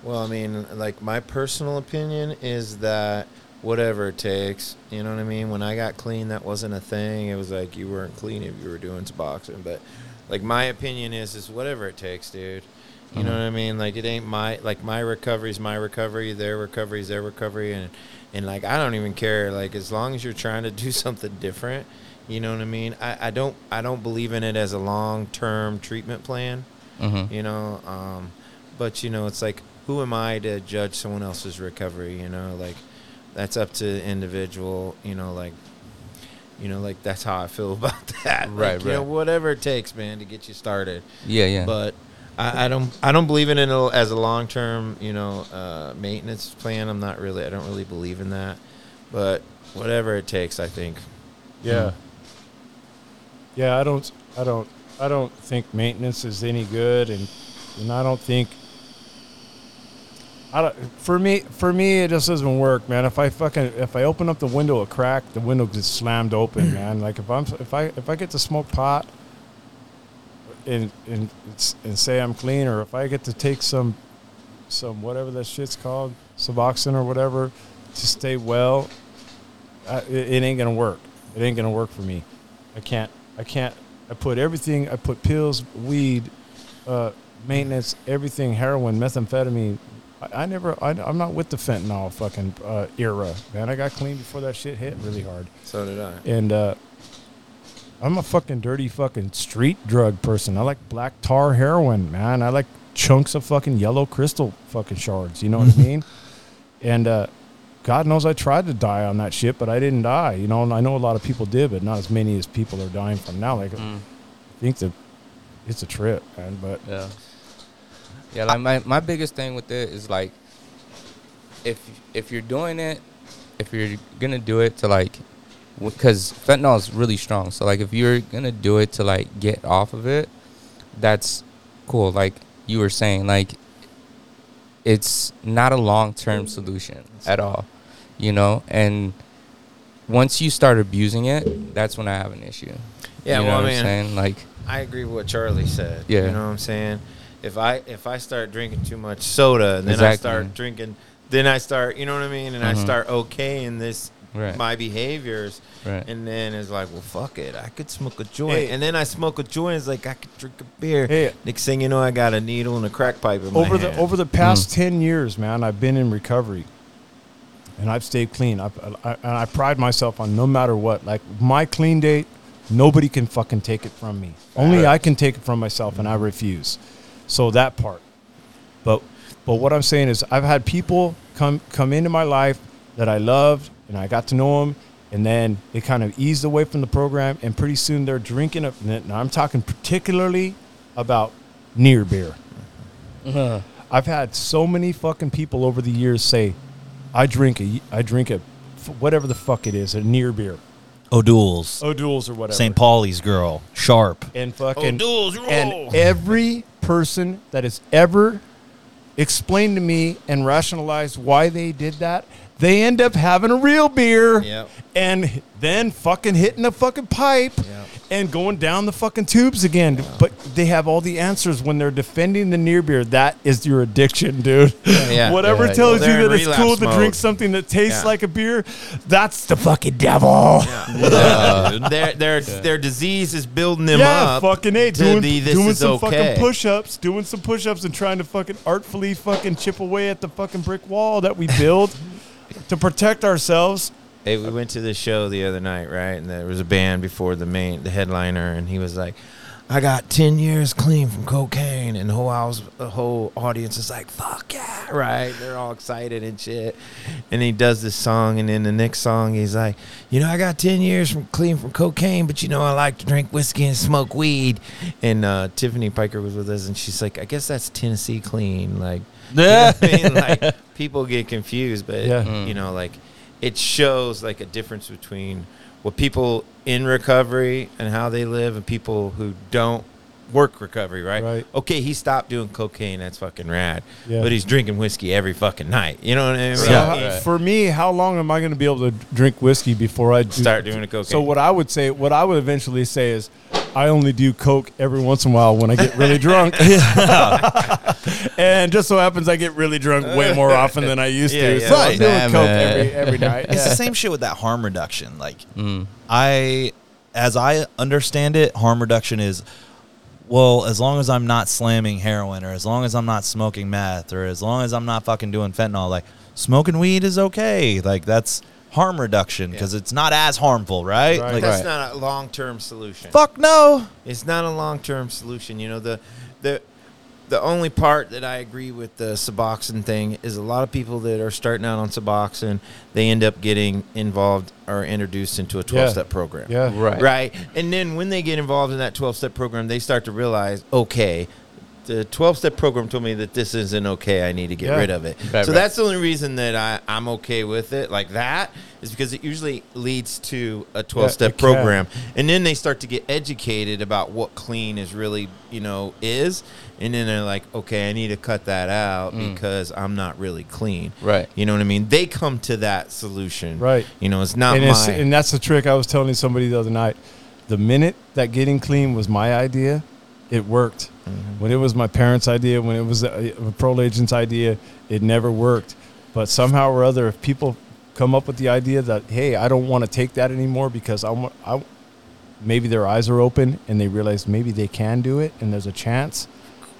Well, I mean, like my personal opinion is that whatever it takes, you know what I mean. When I got clean, that wasn't a thing. It was like you weren't clean if you were doing Suboxone. But like my opinion is, is whatever it takes, dude. You know Mhm. what I mean? Like it ain't my like my recovery's my recovery, their recovery's their recovery, and and like I don't even care. Like as long as you're trying to do something different, you know what I mean. I, I don't I don't believe in it as a long term treatment plan Mm-hmm. you know um, but you know it's like who am i to judge someone else's recovery you know like that's up to the individual you know like you know like that's how i feel about that Like, Right, you know right. whatever it takes man to get you started Yeah, yeah. but I, I don't i don't believe in it as a long-term you know uh, maintenance plan i'm not really i don't really believe in that but whatever it takes i think Yeah. Yeah, I don't I don't I don't think maintenance is any good and and I don't think I don't, for me for me it just doesn't work, man. If I fucking if I open up the window a crack, the window gets slammed open, man. Like if I'm if I if I get to smoke pot and and and say I'm clean or if I get to take some some whatever that shit's called, Suboxone or whatever to stay well, I, it, it ain't gonna work. It ain't gonna work for me. I can't. I can't. I put everything. I put pills, weed, uh, maintenance, everything, heroin, methamphetamine. I, I never. I, I'm not with the fentanyl fucking uh, era, man. I got clean before that shit hit really hard, so did i and uh, I'm a fucking dirty fucking street drug person. I like black tar heroin, man. I like chunks of fucking yellow crystal fucking shards. You know what I mean? And uh, God knows I tried to die on that shit, but I didn't die. You know, and I know a lot of people did, but not as many as people are dying from now. Like, Mm. I think that it's a trip, man. But Yeah. Yeah, like my, my biggest thing with it is like if if you're doing it, if you're gonna do it to like, because fentanyl is really strong. So like if you're gonna do it to like get off of it, that's cool. Like you were saying, like it's not a long term solution at all, you know. And once you start abusing it, that's when I have an issue. Yeah, you know well, I what mean- I'm saying? Like I agree with what Charlie said. Yeah. You know what I'm saying? If I if I start drinking too much soda and then I start drinking then I start you know what I mean? And I Mhm. start okay in this Right. my behaviors right. and then it's like, well fuck it. I could smoke a joint. Hey. And then I smoke a joint, it's like I could drink a beer. Hey. Next thing you know I got a needle and a crack pipe in my over the hand. over the past mm. ten years, man, I've been in recovery, and I've stayed clean. I've, uh, I, and I pride myself on no matter what. Like my clean date, nobody can fucking take it from me. Only I can take it from myself, and I mm-hmm. refuse. So that part. But but what I'm saying is, I've had people come come into my life that I loved, and I got to know them. And then they kind of eased away from the program, and pretty soon they're drinking. A, now I'm talking particularly about near beer. Uh-huh. I've had so many fucking people over the years say, "I drink a, I drink a, f- whatever the fuck it is, a near beer, O'Doul's, O'Doul's or whatever." St. Pauli's girl, Sharp. and fucking O'Doul's roll. and every person that has ever explained to me and rationalized why they did that, they end up having a real beer Yep. and then fucking hitting a fucking pipe Yep. and going down the fucking tubes again. But they have all the answers when they're defending the near beer. That is your addiction, dude. Yeah. Whatever Yeah, tells they're you that it's cool to drink something that tastes Yeah. like a beer, that's the fucking devil. their their their disease is building them yeah, up. fucking a doing, the, doing some okay. fucking push-ups, doing some push-ups, and trying to fucking artfully fucking chip away at the fucking brick wall that we build to protect ourselves. Hey, we went to the show the other night, right? And there was a band before the main, the headliner, and he was like, "I got ten years clean from cocaine," and the whole house, the whole audience is like, "Fuck yeah!" Right? They're all excited and shit. And he does this song, and then the next song, he's like, "You know, I got ten years from clean from cocaine, but you know, I like to drink whiskey and smoke weed." And uh, Tiffany Piker was with us, and she's like, "I guess that's Tennessee clean." Like, you know what I mean? Like people get confused, but Yeah. Mm. you know, like it shows like a difference between what people in recovery and how they live and people who don't work recovery, right? Right. Okay, he stopped doing cocaine, that's fucking rad. Yeah. But he's drinking whiskey every fucking night. You know what I mean? So Yeah. how- Right. for me, how long am I going to be able to drink whiskey before I do, Start doing the cocaine. So what I would say, what I would eventually say is, I only do coke every once in a while when I get really drunk. and just so happens I get really drunk way more often than I used Yeah, to. yeah. So I'm Right. doing Yeah, coke man. every every night. It's Yeah. the same shit with that harm reduction. Like Mm. I, as I understand it, harm reduction is, well, as long as I'm not slamming heroin, or as long as I'm not smoking meth, or as long as I'm not fucking doing fentanyl, like smoking weed is okay. Like that's harm reduction because it's not as harmful, right? Right. Like, that's Right. not a long term solution. fuck no. It's not a long term solution. You know, the the the only part that I agree with the Suboxone thing is a lot of people that are starting out on Suboxone, they end up getting involved or introduced into a twelve step program. Yeah. Right. Right. And then when they get involved in that 12 step program, they start to realize, okay, the 12 step program told me that this isn't okay. I need to get Yeah. rid of it. Right, so right. that's the only reason that I, I'm okay with it like that is because it usually leads to a 12 it step can. program. And then they start to get educated about what clean is really, you know, is. And then they're like, okay, I need to cut that out Mm. because I'm not really clean. Right. You know what I mean? They come to that solution. Right. You know, it's not and, my. it's, and that's the trick I was telling somebody the other night. The minute that getting clean was my idea, it worked. Mm-hmm. When it was my parents' idea, when it was a, a parole agent's idea, it never worked. But somehow or other, if people come up with the idea that, hey, I don't want to take that anymore because I want, I, maybe their eyes are open and they realize maybe they can do it and there's a chance.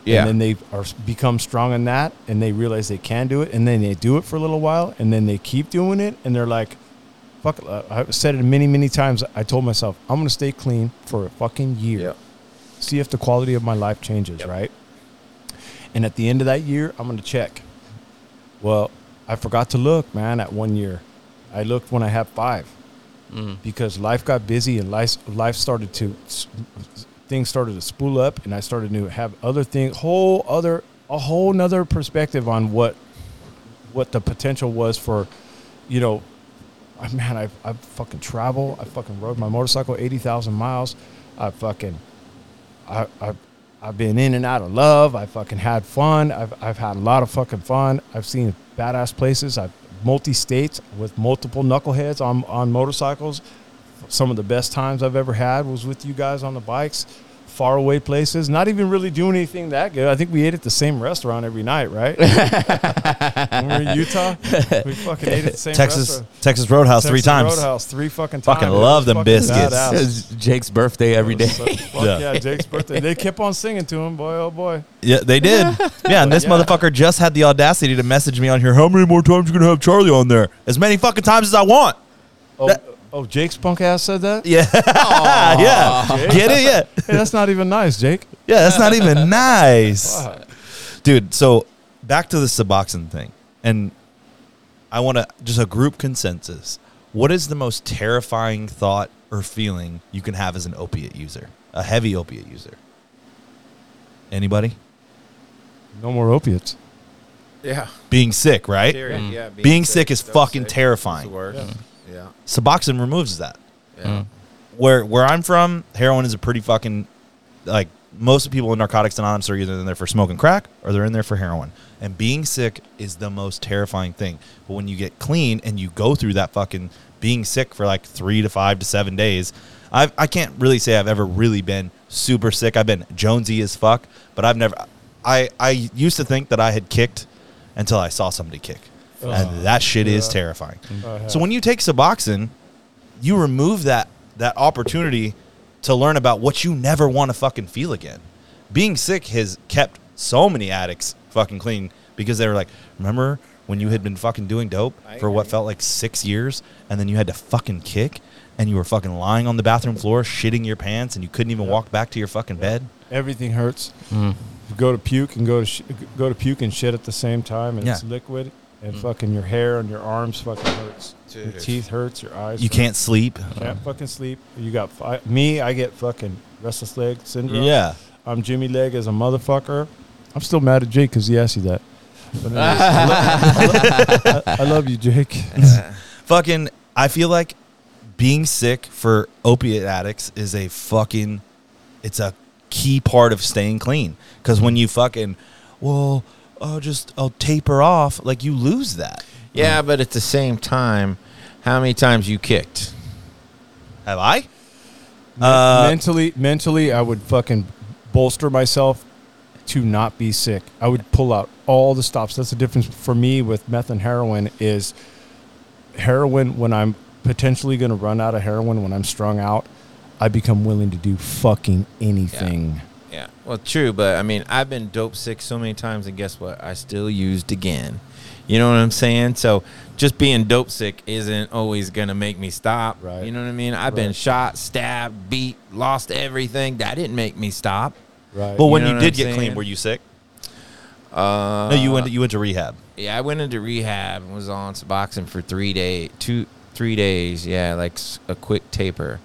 Yeah. And then they are become strong in that and they realize they can do it and then they do it for a little while and then they keep doing it and they're like, fuck, I've said it many, many times. I told myself, I'm going to stay clean for a fucking year. Yep. See if the quality of my life changes, Yep. right? And at the end of that year, I'm going to check. Well, I forgot to look, man, at one year. I looked when I had five Mm. because life got busy and life life started to things started to spool up and I started to have other things whole other a whole nother perspective on what what the potential was for you know I man I I fucking travel I fucking rode my motorcycle 80,000 miles I fucking I I I've been in and out of love. I fucking had fun. I've, I've had a lot of fucking fun. I've seen badass places. I've multi states with multiple knuckleheads on, on motorcycles. Some of the best times I've ever had was with you guys on the bikes, far away places. Not even really doing anything that good. I think we ate at the same restaurant every night, right? when we were in Utah, we fucking ate at the same Texas restaurant. Texas Roadhouse three Texas times. Roadhouse three fucking times. Fucking love them fucking biscuits. badass. Jake's birthday every It day. was so- Yeah. yeah. Jake's birthday. They kept on singing to him, boy, oh boy. Yeah, they did. Yeah, and this Yeah. motherfucker just had the audacity to message me on here. How many more times you gonna have Charlie on there? As many fucking times as I want. Oh, That- oh, Jake's punk ass said that. Yeah, yeah. Get it? Yeah, Hey, that's not even nice, Jake. yeah. That's not even nice, Fuck. dude. So back to the Suboxone thing, and I want to just a group consensus. What is the most terrifying thought or feeling you can have as an opiate user, a heavy opiate user? Anybody? No more opiates. yeah. Being sick, right? Period. Mm. Yeah, Being sick is so fucking sick. terrifying. It's the worst. Yeah. Suboxone removes that. Yeah. Mm. where where I'm from, heroin is a pretty fucking like most of people in Narcotics Anonymous are either in there for smoking crack or they're in there for heroin. And being sick is the most terrifying thing. But when you get clean and you go through that fucking being sick for like three to five to seven days, I I can't really say I've ever really been super sick. I've been Jonesy as fuck, but I've never. I I used to think that I had kicked until I saw somebody kick, Oh, and that shit is yeah. terrifying. Uh, So when you take Suboxone, you remove that that opportunity to learn about what you never want to fucking feel again. Being sick has kept so many addicts fucking clean because they were like, remember when you had been fucking doing dope for what felt like six years, and then you had to fucking kick, and you were fucking lying on the bathroom floor, shitting your pants, and you couldn't even Yep. walk back to your fucking bed. everything hurts. Mm. You go to puke and go to sh- go to puke and shit at the same time, and it's liquid, and hmm. fucking your hair and your arms fucking hurts. Your teeth hurts, your eyes. You hurt. can't sleep. Uh-huh. can't fucking sleep. You got fi- me. I get fucking restless leg syndrome. Yeah. I'm Jimmy Leg as a motherfucker. I'm still mad at Jake because he asked you that. But anyways, I, love, I- I love you, Jake. fucking I feel like being sick for opiate addicts is a fucking it's a key part of staying clean cuz when you fucking well I'll just I'll taper off like you lose that. Yeah, but at the same time, how many times you kicked? Have I? Men- Uh, mentally, mentally, I would fucking bolster myself to not be sick. I would pull out all the stops. That's the difference for me with meth and heroin. Is heroin when I'm potentially going to run out of heroin when I'm strung out, I become willing to do fucking anything. Yeah, well, true, but I mean, I've been dope sick so many times, and guess what? I still used again. You know what I'm saying? So just being dope sick isn't always gonna make me stop. Right. You know what I mean? I've been shot, stabbed, beat, lost everything. That didn't make me stop. Right. Well, when know you, did I'm get clean, were you sick? Uh, no, you went you went to rehab. Yeah, I went into rehab and was on Suboxone for three days, two, three days. Yeah, like a quick taper.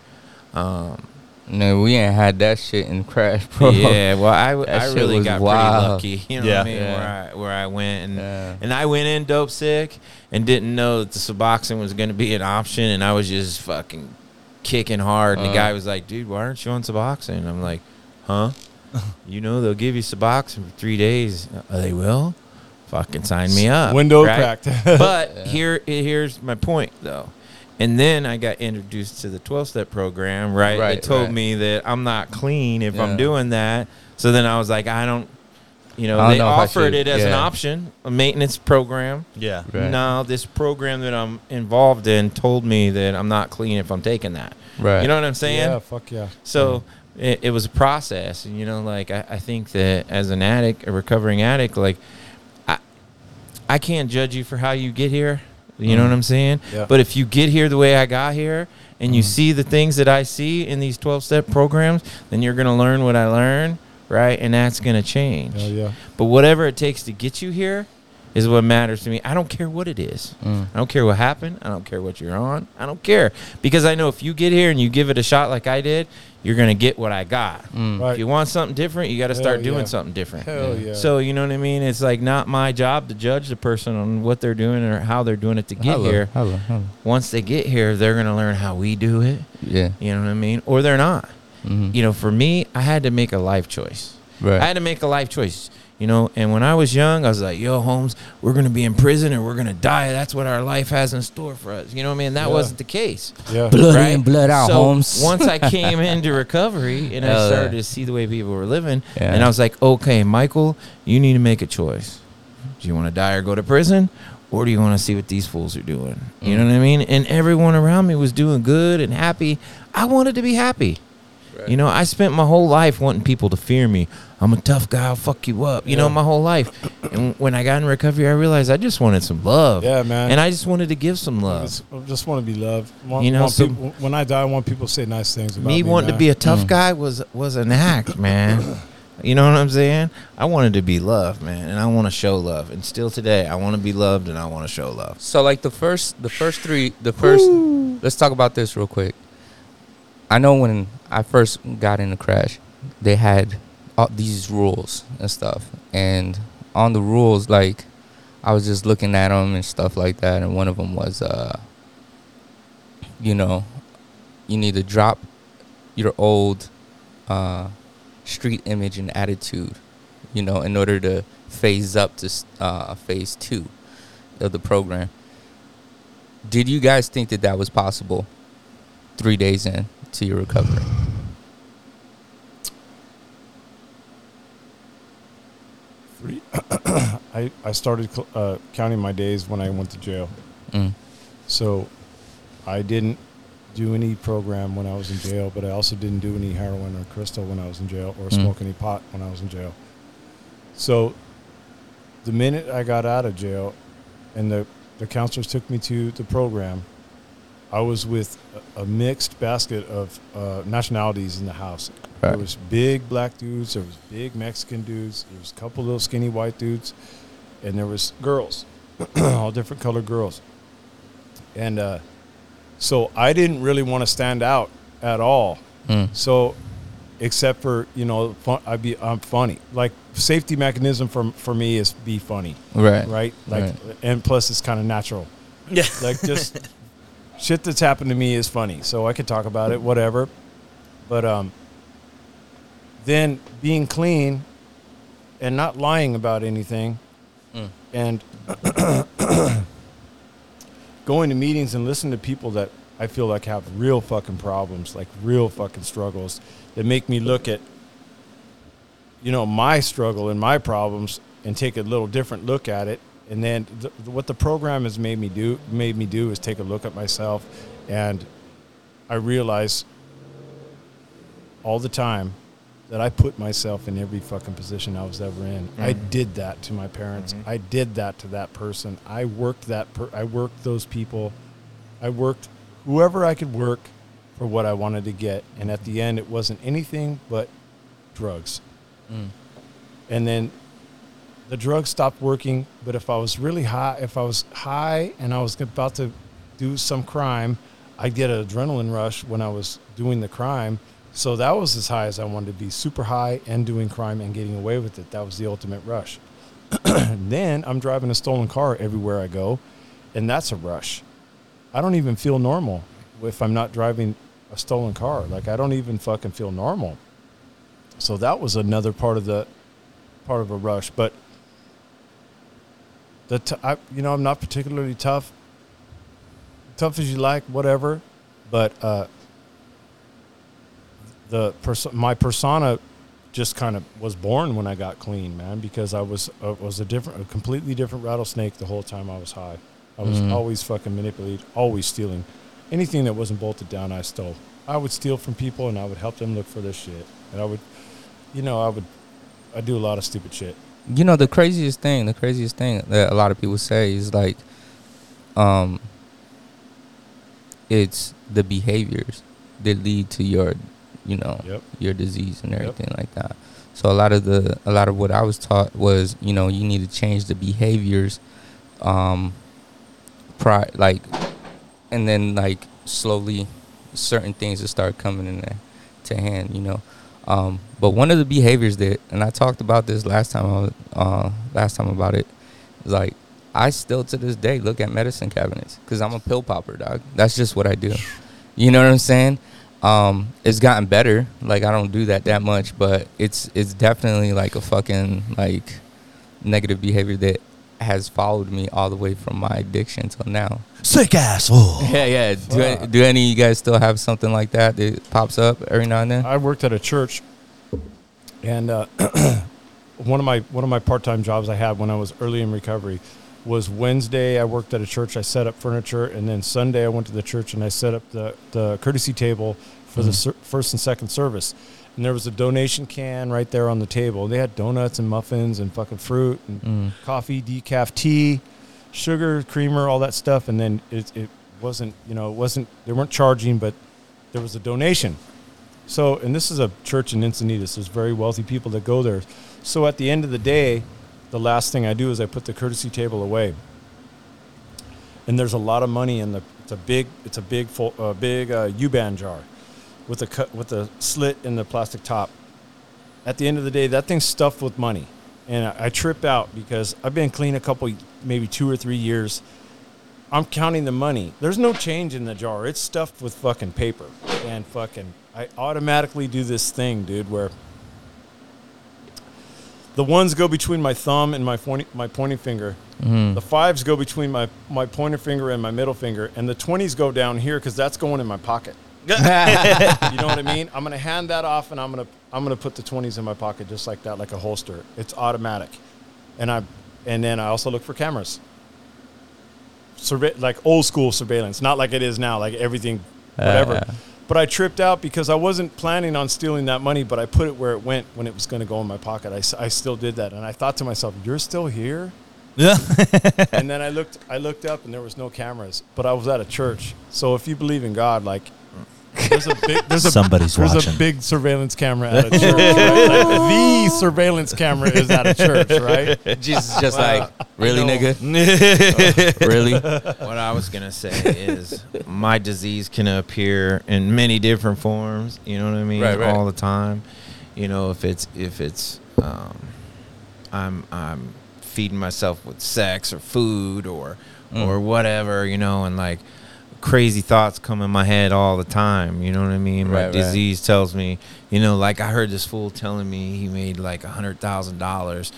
Um, No, we ain't had that shit in crash, bro. yeah, well, I, I really was got wild. pretty lucky. You know Yeah. what I mean? Yeah. Where I where I went and Yeah. and I went in dope sick and didn't know that the Suboxone was going to be an option, and I was just fucking kicking hard. And the Uh. guy was like, "Dude, why aren't you on Suboxone?" And I'm like, "Huh? you know they'll give you Suboxone for three days. Uh, they will. Fucking sign me up. Window right? cracked. but here here's my point though and then i got introduced to the 12-step program right, Right, they told right. me that i'm not clean if Yeah. i'm doing that so then i was like i don't you know don't they know offered should- it as an option a maintenance program Yeah. Right. no this program that i'm involved in told me that i'm not clean if i'm taking that Right. you know what i'm saying yeah, fuck yeah. so it, it was a process, and you know, like I, I think that as an addict, a recovering addict, like I, I can't judge you for how you get here. You know what I'm saying? Yeah. But if you get here the way I got here, and you mm-hmm. see the things that I see in these 12 step programs, then you're gonna learn what I learned, right? And that's gonna change. Hell yeah. But whatever it takes to get you here is what matters to me. I don't care what it is. Mm. I don't care what happened. I don't care what you're on. I don't care because I know if you get here and you give it a shot like I did, you're gonna get what I got. Mm. Right. If you want something different, you got to Hell start doing yeah. something different. Hell yeah. So you know what I mean? It's like not my job to judge the person on what they're doing or how they're doing it to get Hello, here. hello, hello. Once they get here, they're gonna learn how we do it. Yeah. You know what I mean? Or they're not. Mhm. You know, for me, I had to make a life choice. Right. I had to make a life choice. You know, and when I was young, I was like, "Yo, Holmes, we're gonna be in prison and we're gonna die. That's what our life has in store for us." You know what I mean? That Yeah. wasn't the case. Yeah. blood right? in, blood out, so Holmes. once I came into recovery and I Hell started yeah. to see the way people were living, Yeah. and I was like, okay, Michael, you need to make a choice. Do you want to die or go to prison? Or do you want to see what these fools are doing? You Mm. know what I mean? And everyone around me was doing good and happy. I wanted to be happy. You know, I spent my whole life wanting people to fear me. I'm a tough guy. I'll fuck you up. You know, my whole life. And when I got in recovery, I realized I just wanted some love. Yeah, man. And I just wanted to give some I love. just, I just want to be loved. Want, You know, want so- people, when I die, I want people to say nice things about me. me wanting to be a tough Mm. guy was was an act, man. You know what I'm saying? I wanted to be loved, man, and I want to show love. And still today, I want to be loved and I want to show love. So like the first, the first three, the first. Let's talk about this real quick. I know when I first got into Crash, they had all these rules and stuff, and on the rules, like I was just looking at them and stuff like that, and one of them was, uh, you know, you need to drop your old, uh, street image and attitude, you know, in order to phase up to uh, phase two of the program. Did you guys think that that was possible three days in to your recovery? Three. I I started uh, counting my days when I went to jail. Mm. So I didn't do any program when I was in jail, but I also didn't do any heroin or crystal when I was in jail or Mm. smoke any pot when I was in jail. So the minute I got out of jail and the, the counselors took me to the program, I was with a, a mixed basket of uh, nationalities in the house. Right. There was big black dudes, there was big Mexican dudes, there was a couple little skinny white dudes, and there was girls, all different colored girls. And uh, so I didn't really want to stand out at all. Mm. So, except for you know, fun, I be I'm funny. Like safety mechanism for for me is be funny, Right. right? Like, Right. and plus it's kind of natural. Yeah. Like just shit that's happened to me is funny, so I could talk about it, whatever. But um, then being clean and not lying about anything, Mm. and going to meetings and listening to people that I feel like have real fucking problems, like real fucking struggles that make me look at, you know, my struggle and my problems and take a little different look at it. And then th- what the program has made me do, made me do is take a look at myself and I realize all the time that I put myself in every fucking position I was ever in. I did that to my parents. I did that to that person. I worked that. Per- I worked those people. I worked whoever I could work for what I wanted to get, and at the end, it wasn't anything but drugs. Mm. And then the drugs stopped working. But if I was really high, if I was high and I was about to do some crime, I'd get an adrenaline rush when I was doing the crime. So that was as high as I wanted to be, super high and doing crime and getting away with it. That was the ultimate rush. then I'm driving a stolen car everywhere I go, and that's a rush. I don't even feel normal if I'm not driving a stolen car. Like I don't even fucking feel normal. So that was another part of the part of a rush. But the t- I, you know I'm not particularly tough. Tough as you like, whatever. But uh, the pers- my persona just kind of was born when I got clean, man, because I was uh, was a different, a completely different rattlesnake the whole time I was high. I was Mhm. always fucking manipulated, always stealing. Anything that wasn't bolted down, I stole. I would steal from people and I would help them look for their shit. And I would, you know, I would, I do a lot of stupid shit. You know the craziest thing, the craziest thing that a lot of people say is like, um, it's the behaviors that lead to your, you know, Yep. your disease and Yep. everything like that. So a lot of the a lot of what I was taught was, you know, you need to change the behaviors, um, pri- like, and then like slowly, certain things will start coming in there to hand, you know. Um, but one of the behaviors that, and I talked about this last time, was, uh, last time about it, is like I still to this day look at medicine cabinets because I'm a pill popper, dog. That's just what I do. You know what I'm saying? Um, it's gotten better. Like I don't do that that much, but it's it's definitely like a fucking like negative behavior that has followed me all the way from my addiction till now. Sick asshole. Yeah, yeah. Do, Fuck. do any of you guys still have something like that that pops up every now and then? I worked at a church, and uh, one of my one of my part time jobs I had when I was early in recovery was Wednesday. I worked at a church. I set up furniture, and then Sunday I went to the church and I set up the the courtesy table for the Mhm. ser- first and second service. And there was a donation can right there on the table. They had donuts and muffins and fucking fruit and Mm. coffee, decaf tea, sugar, creamer, all that stuff. And then it, it wasn't, you know, it wasn't, they weren't charging, but there was a donation. So, and this is a church in Encinitas. There's very wealthy people that go there. So at the end of the day, the last thing I do is I put the courtesy table away. And there's a lot of money in the. It's a big. It's a big full. Uh, big uh, U-band jar, with a cut with a slit in the plastic top. At the end of the day, that thing's stuffed with money, and I, I trip out because I've been clean a couple, maybe two or three years. I'm counting the money. There's no change in the jar. It's stuffed with fucking paper and fucking. I automatically do this thing, dude, where The ones go between my thumb and my pointing, my pointing finger. Mhm. The fives go between my, my pointer finger and my middle finger, and the twenties go down here because that's going in my pocket. you know what I mean? I'm gonna hand that off, and I'm gonna I'm gonna put the twenties in my pocket just like that, like a holster. It's automatic, and I and then I also look for cameras. Surve- like old school surveillance, not like it is now, like everything, whatever. Uh. but I tripped out because I wasn't planning on stealing that money, but I put it where it went when it was going to go in my pocket. I, I still did that, and I thought to myself, "You're still here." Yeah. and then I looked I looked up and there was no cameras, but I was at a church. So if you believe in God, like there's a big there's a Somebody's there's watching. a big surveillance camera at a church. right? Like, the surveillance camera is at a church, right? Jesus just like, really, I know. nigga? really? what I was gonna say is my disease can appear in many different forms. You know what I mean? Right, right. All the time. You know, if it's if it's um, I'm I'm feeding myself with sex or food or Mm. or whatever. You know, and like crazy thoughts come in my head all the time. You know what I mean? My Right, right. disease tells me. You know, like I heard this fool telling me he made like a hundred thousand dollars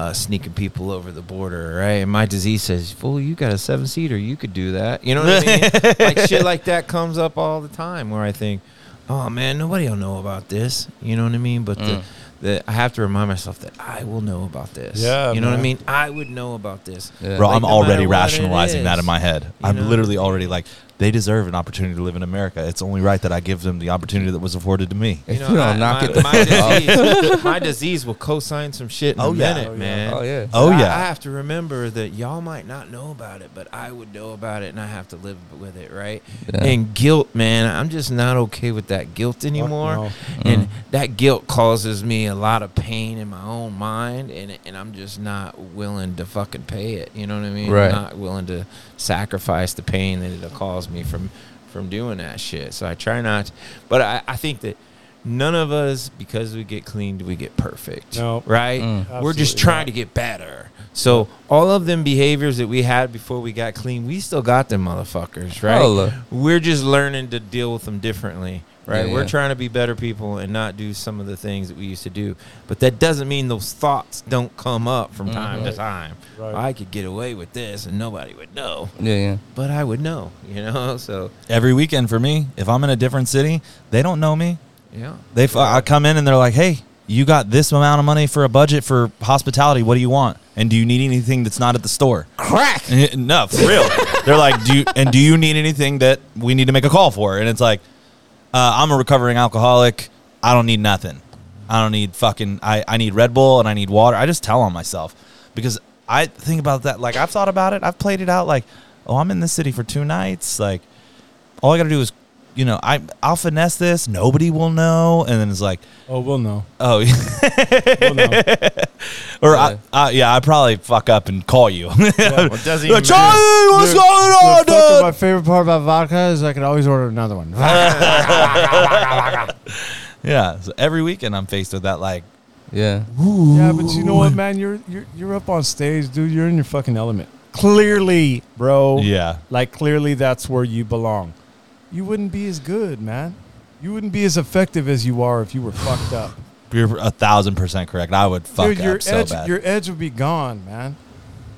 uh, sneaking people over the border, right? And my disease says, "Fool, you got a seven seater, you could do that." You know what I mean? like shit like that comes up all the time, where I think, "Oh man, nobody will know about this." You know what I mean? But the, Mm. the I have to remind myself that I will know about this. Yeah, you know what I mean? I would know about this. Yeah. Bro, Like, I'm no already matter what it rationalizing that is, in my head. I'm know? literally already like, they deserve an opportunity to live in America. It's only right that I give them the opportunity that was afforded to me. If You you, know, don't I- knock my, it the my disease, my disease will co-sign some shit in Oh, a yeah. minute, Oh, yeah. man. Oh yeah. Oh, But I- yeah. I, have to remember that y'all might not know about it, but I would know about it, and I have to live with it, right? Yeah. And guilt, man, I'm just not okay with that guilt anymore. no. And Mm. that guilt causes me a lot of pain in my own mind, and and I'm just not willing to fucking pay it. You know what I mean? Right. I'm not willing to sacrifice the pain that it'll cause me from from doing that shit. So I try not. But I, I think that. None of us, because we get clean, do we get perfect? No. right? Mm. We're just trying not. to get better. So all of them behaviors that we had before we got clean, we still got them motherfuckers, right? Holla. We're just learning to deal with them differently, right? Yeah, We're yeah. trying to be better people and not do some of the things that we used to do. But that doesn't mean those thoughts don't come up from time to Mhm. time. Right. I could get away with this and nobody would know, Yeah, yeah. but I would know, you know? So, Every weekend for me, if I'm in a different city, they don't know me. yeah. They, I come in and they're like, "Hey, you got this amount of money for a budget for hospitality. What do you want? And do you need anything that's not at the store?" Crack. no, for real. they're like, "Do you and do you need anything that we need to make a call for?" And it's like, uh, "I'm a recovering alcoholic. I don't need nothing. I don't need fucking. I I need Red Bull and I need water. I just tell on myself because I think about that. Like I've thought about it. I've played it out. Like, oh, I'm in this city for two nights. Like, all I got to do is." You know, I I'll finesse this. Nobody will know, and then it's like, Oh, we'll know. oh, We'll know. or Yeah. I, I, yeah, I probably fuck up and call you. Well, doesn't Like, Charlie, what's Dude, going on, dude? my favorite part about vodka is I can always order another one. Yeah, so every weekend I'm faced with that. Like, Yeah. yeah, but you know what, man? You're you're you're up on stage, dude. You're in your fucking element. Clearly, bro. yeah, Like clearly, that's where you belong. You wouldn't be as good, man. You wouldn't be as effective as you are if you were fucked up. you're a thousand percent correct. I would fuck Dude, your up so edge, bad. your edge would be gone, man.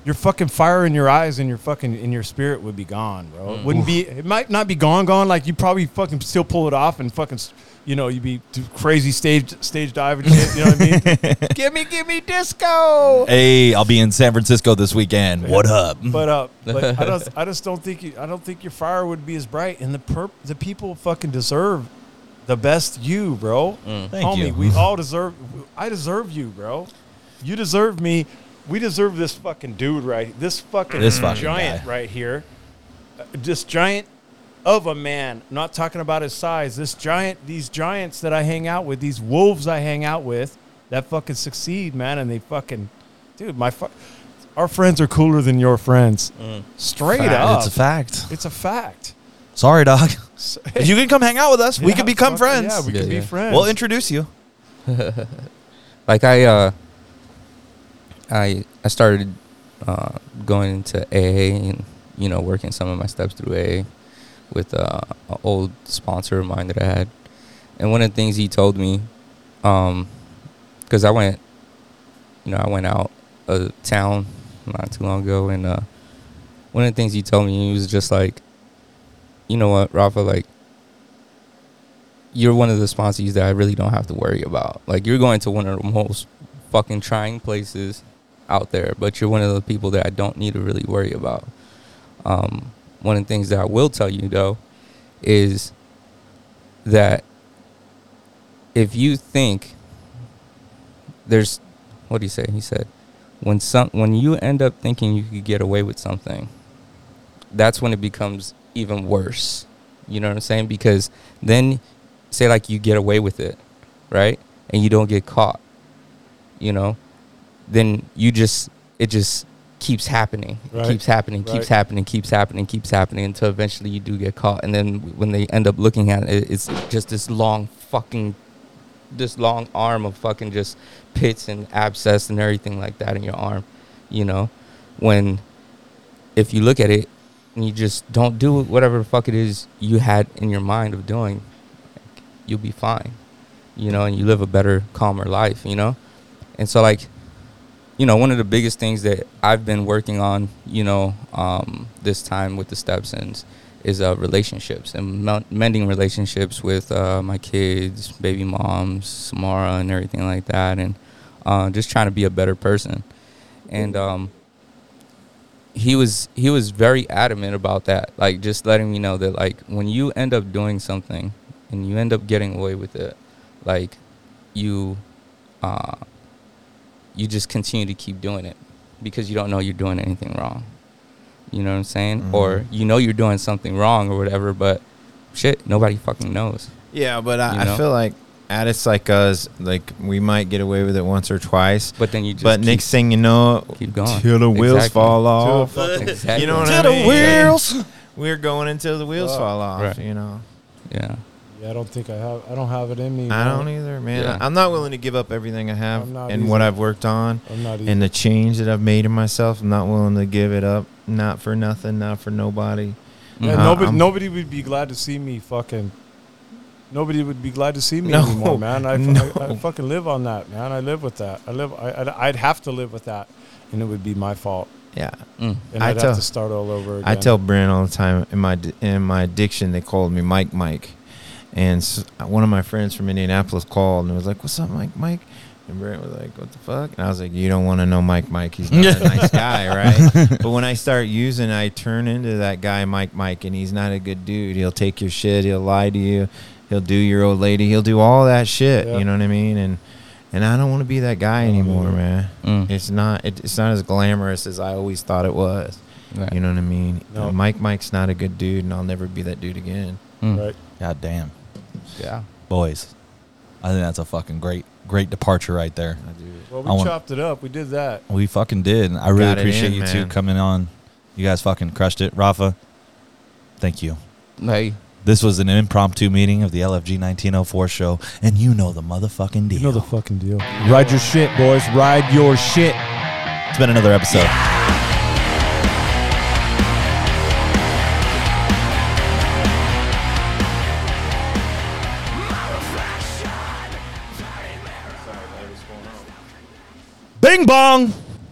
Your fucking fire in your eyes and your fucking in your spirit would be gone, bro. It wouldn't mm. be. It might not be gone, gone. Like you probably fucking still pull it off and fucking, you know, you'd be crazy stage stage diving shit. You know what I mean? give me, give me disco. hey, I'll be in San Francisco this weekend. What up? But uh, but I just I just don't think you, I don't think your fire would be as bright. And the perp, the people fucking deserve the best you, bro. Thank Homie, you. we all deserve. I deserve you, bro. You deserve me. We deserve this fucking dude right. This fucking This fucking giant guy. right here. Uh, This giant of a man. I'm not talking about his size. This giant. These giants that I hang out with. These wolves I hang out with. That fucking succeed, man. And they fucking, dude. My fu- our friends are cooler than your friends. Straight Fact. up. it's a fact. It's a fact. Sorry, dog. So- you can come hang out with us. we Yeah, can become fucking- friends. Yeah, we Yeah, can yeah. be friends. we'll introduce you. Like I uh I I started uh going into AA and you know working some of my steps through AA with uh, an old sponsor of mine that I had. And one of the things he told me um cuz I went you know, I went out of town not too long ago, and uh, one of the things he told me he was just like, you know what, Rafa, like, you're one of the sponsors that I really don't have to worry about. Like, you're going to one of the most fucking trying places out there, but you're one of the people that I don't need to really worry about. Um, one of the things that I will tell you though is that if you think there's what do you say? He said when some when you end up thinking you could get away with something, that's when it becomes even worse. You know what I'm saying? Because then say like you get away with it, right? And you don't get caught. You know? Then you just it just keeps happening. Right. Keeps happening, Right. keeps happening, keeps happening, keeps happening until eventually you do get caught. And then when they end up looking at it, it's just this long fucking this long arm of fucking just pits and abscess and everything like that in your arm, you know, when if you look at it and you just don't do whatever the fuck it is you had in your mind of doing, you'll be fine, you know, and you live a better, calmer life, you know, and so like, you know, one of the biggest things that I've been working on, you know, um, this time with the Stepsons is uh, relationships and mending relationships with uh, my kids, baby moms, Samara, and everything like that, and uh, just trying to be a better person. And um, he was he was very adamant about that, like just letting me know that like when you end up doing something and you end up getting away with it, like you uh, you just continue to keep doing it because you don't know you're doing anything wrong. You know what I'm saying? Mhm. Or you know you're doing something wrong or whatever, but shit, nobody fucking knows. Yeah, but I, You I feel like addicts like us, like we might get away with it once or twice, But then you just but keep, next thing you know, keep going. till the wheels Exactly. fall off. Exactly. You know what To I the wheels. We're going until the wheels Fuck. fall off. Right. You know, Yeah. Yeah, I don't think I have. I don't have it in me. I man. don't either, man. Yeah. I'm not willing to give up everything I have I'm not and what. I've worked on I'm not. and the change that I've made in myself. I'm not willing to give it up. Not for nothing. Not for nobody. Yeah, Mhm. Uh, nobody, I'm- nobody would be glad to see me fucking. Nobody would be glad to see me No, anymore, man. I, no. I, I fucking live on that, man. I live with that. I live. I, I'd, I'd have to live with that, and it would be my fault, Yeah. Mm. and I I'd tell- have to start all over again. I tell Brent all the time in my in my addiction they called me Mike Mike, and s one of my friends from Indianapolis called and was like, "What's up, Mike Mike?" And Brent was like, "What the fuck?" And I was like, "You don't want to know Mike Mike. He's not a nice guy, right?" but when I start using, I turn into that guy Mike Mike, and he's not a good dude. He'll take your shit. He'll lie to you. He'll do your old lady. He'll do all that shit. Yeah. You know what I mean? And and I don't want to be that guy don't anymore, man. Mm. It's not. It, it's not as glamorous as I always thought it was. Right. You know what I mean? No. Mike Mike's not a good dude, and I'll never be that dude again. Mm. right. God damn, Yeah. boys. I think that's a fucking great, great departure right there. I do. Well, I we want- chopped it up. We did that. We fucking did. I really Got it appreciate in, you two man. coming on. You guys fucking crushed it, Rafa. Thank you. Hey. This was an impromptu meeting of the LFG 1904 show, and you know the motherfucking deal. You know the fucking deal. Ride your shit, boys. Ride your shit. it's been another episode. Bing bong.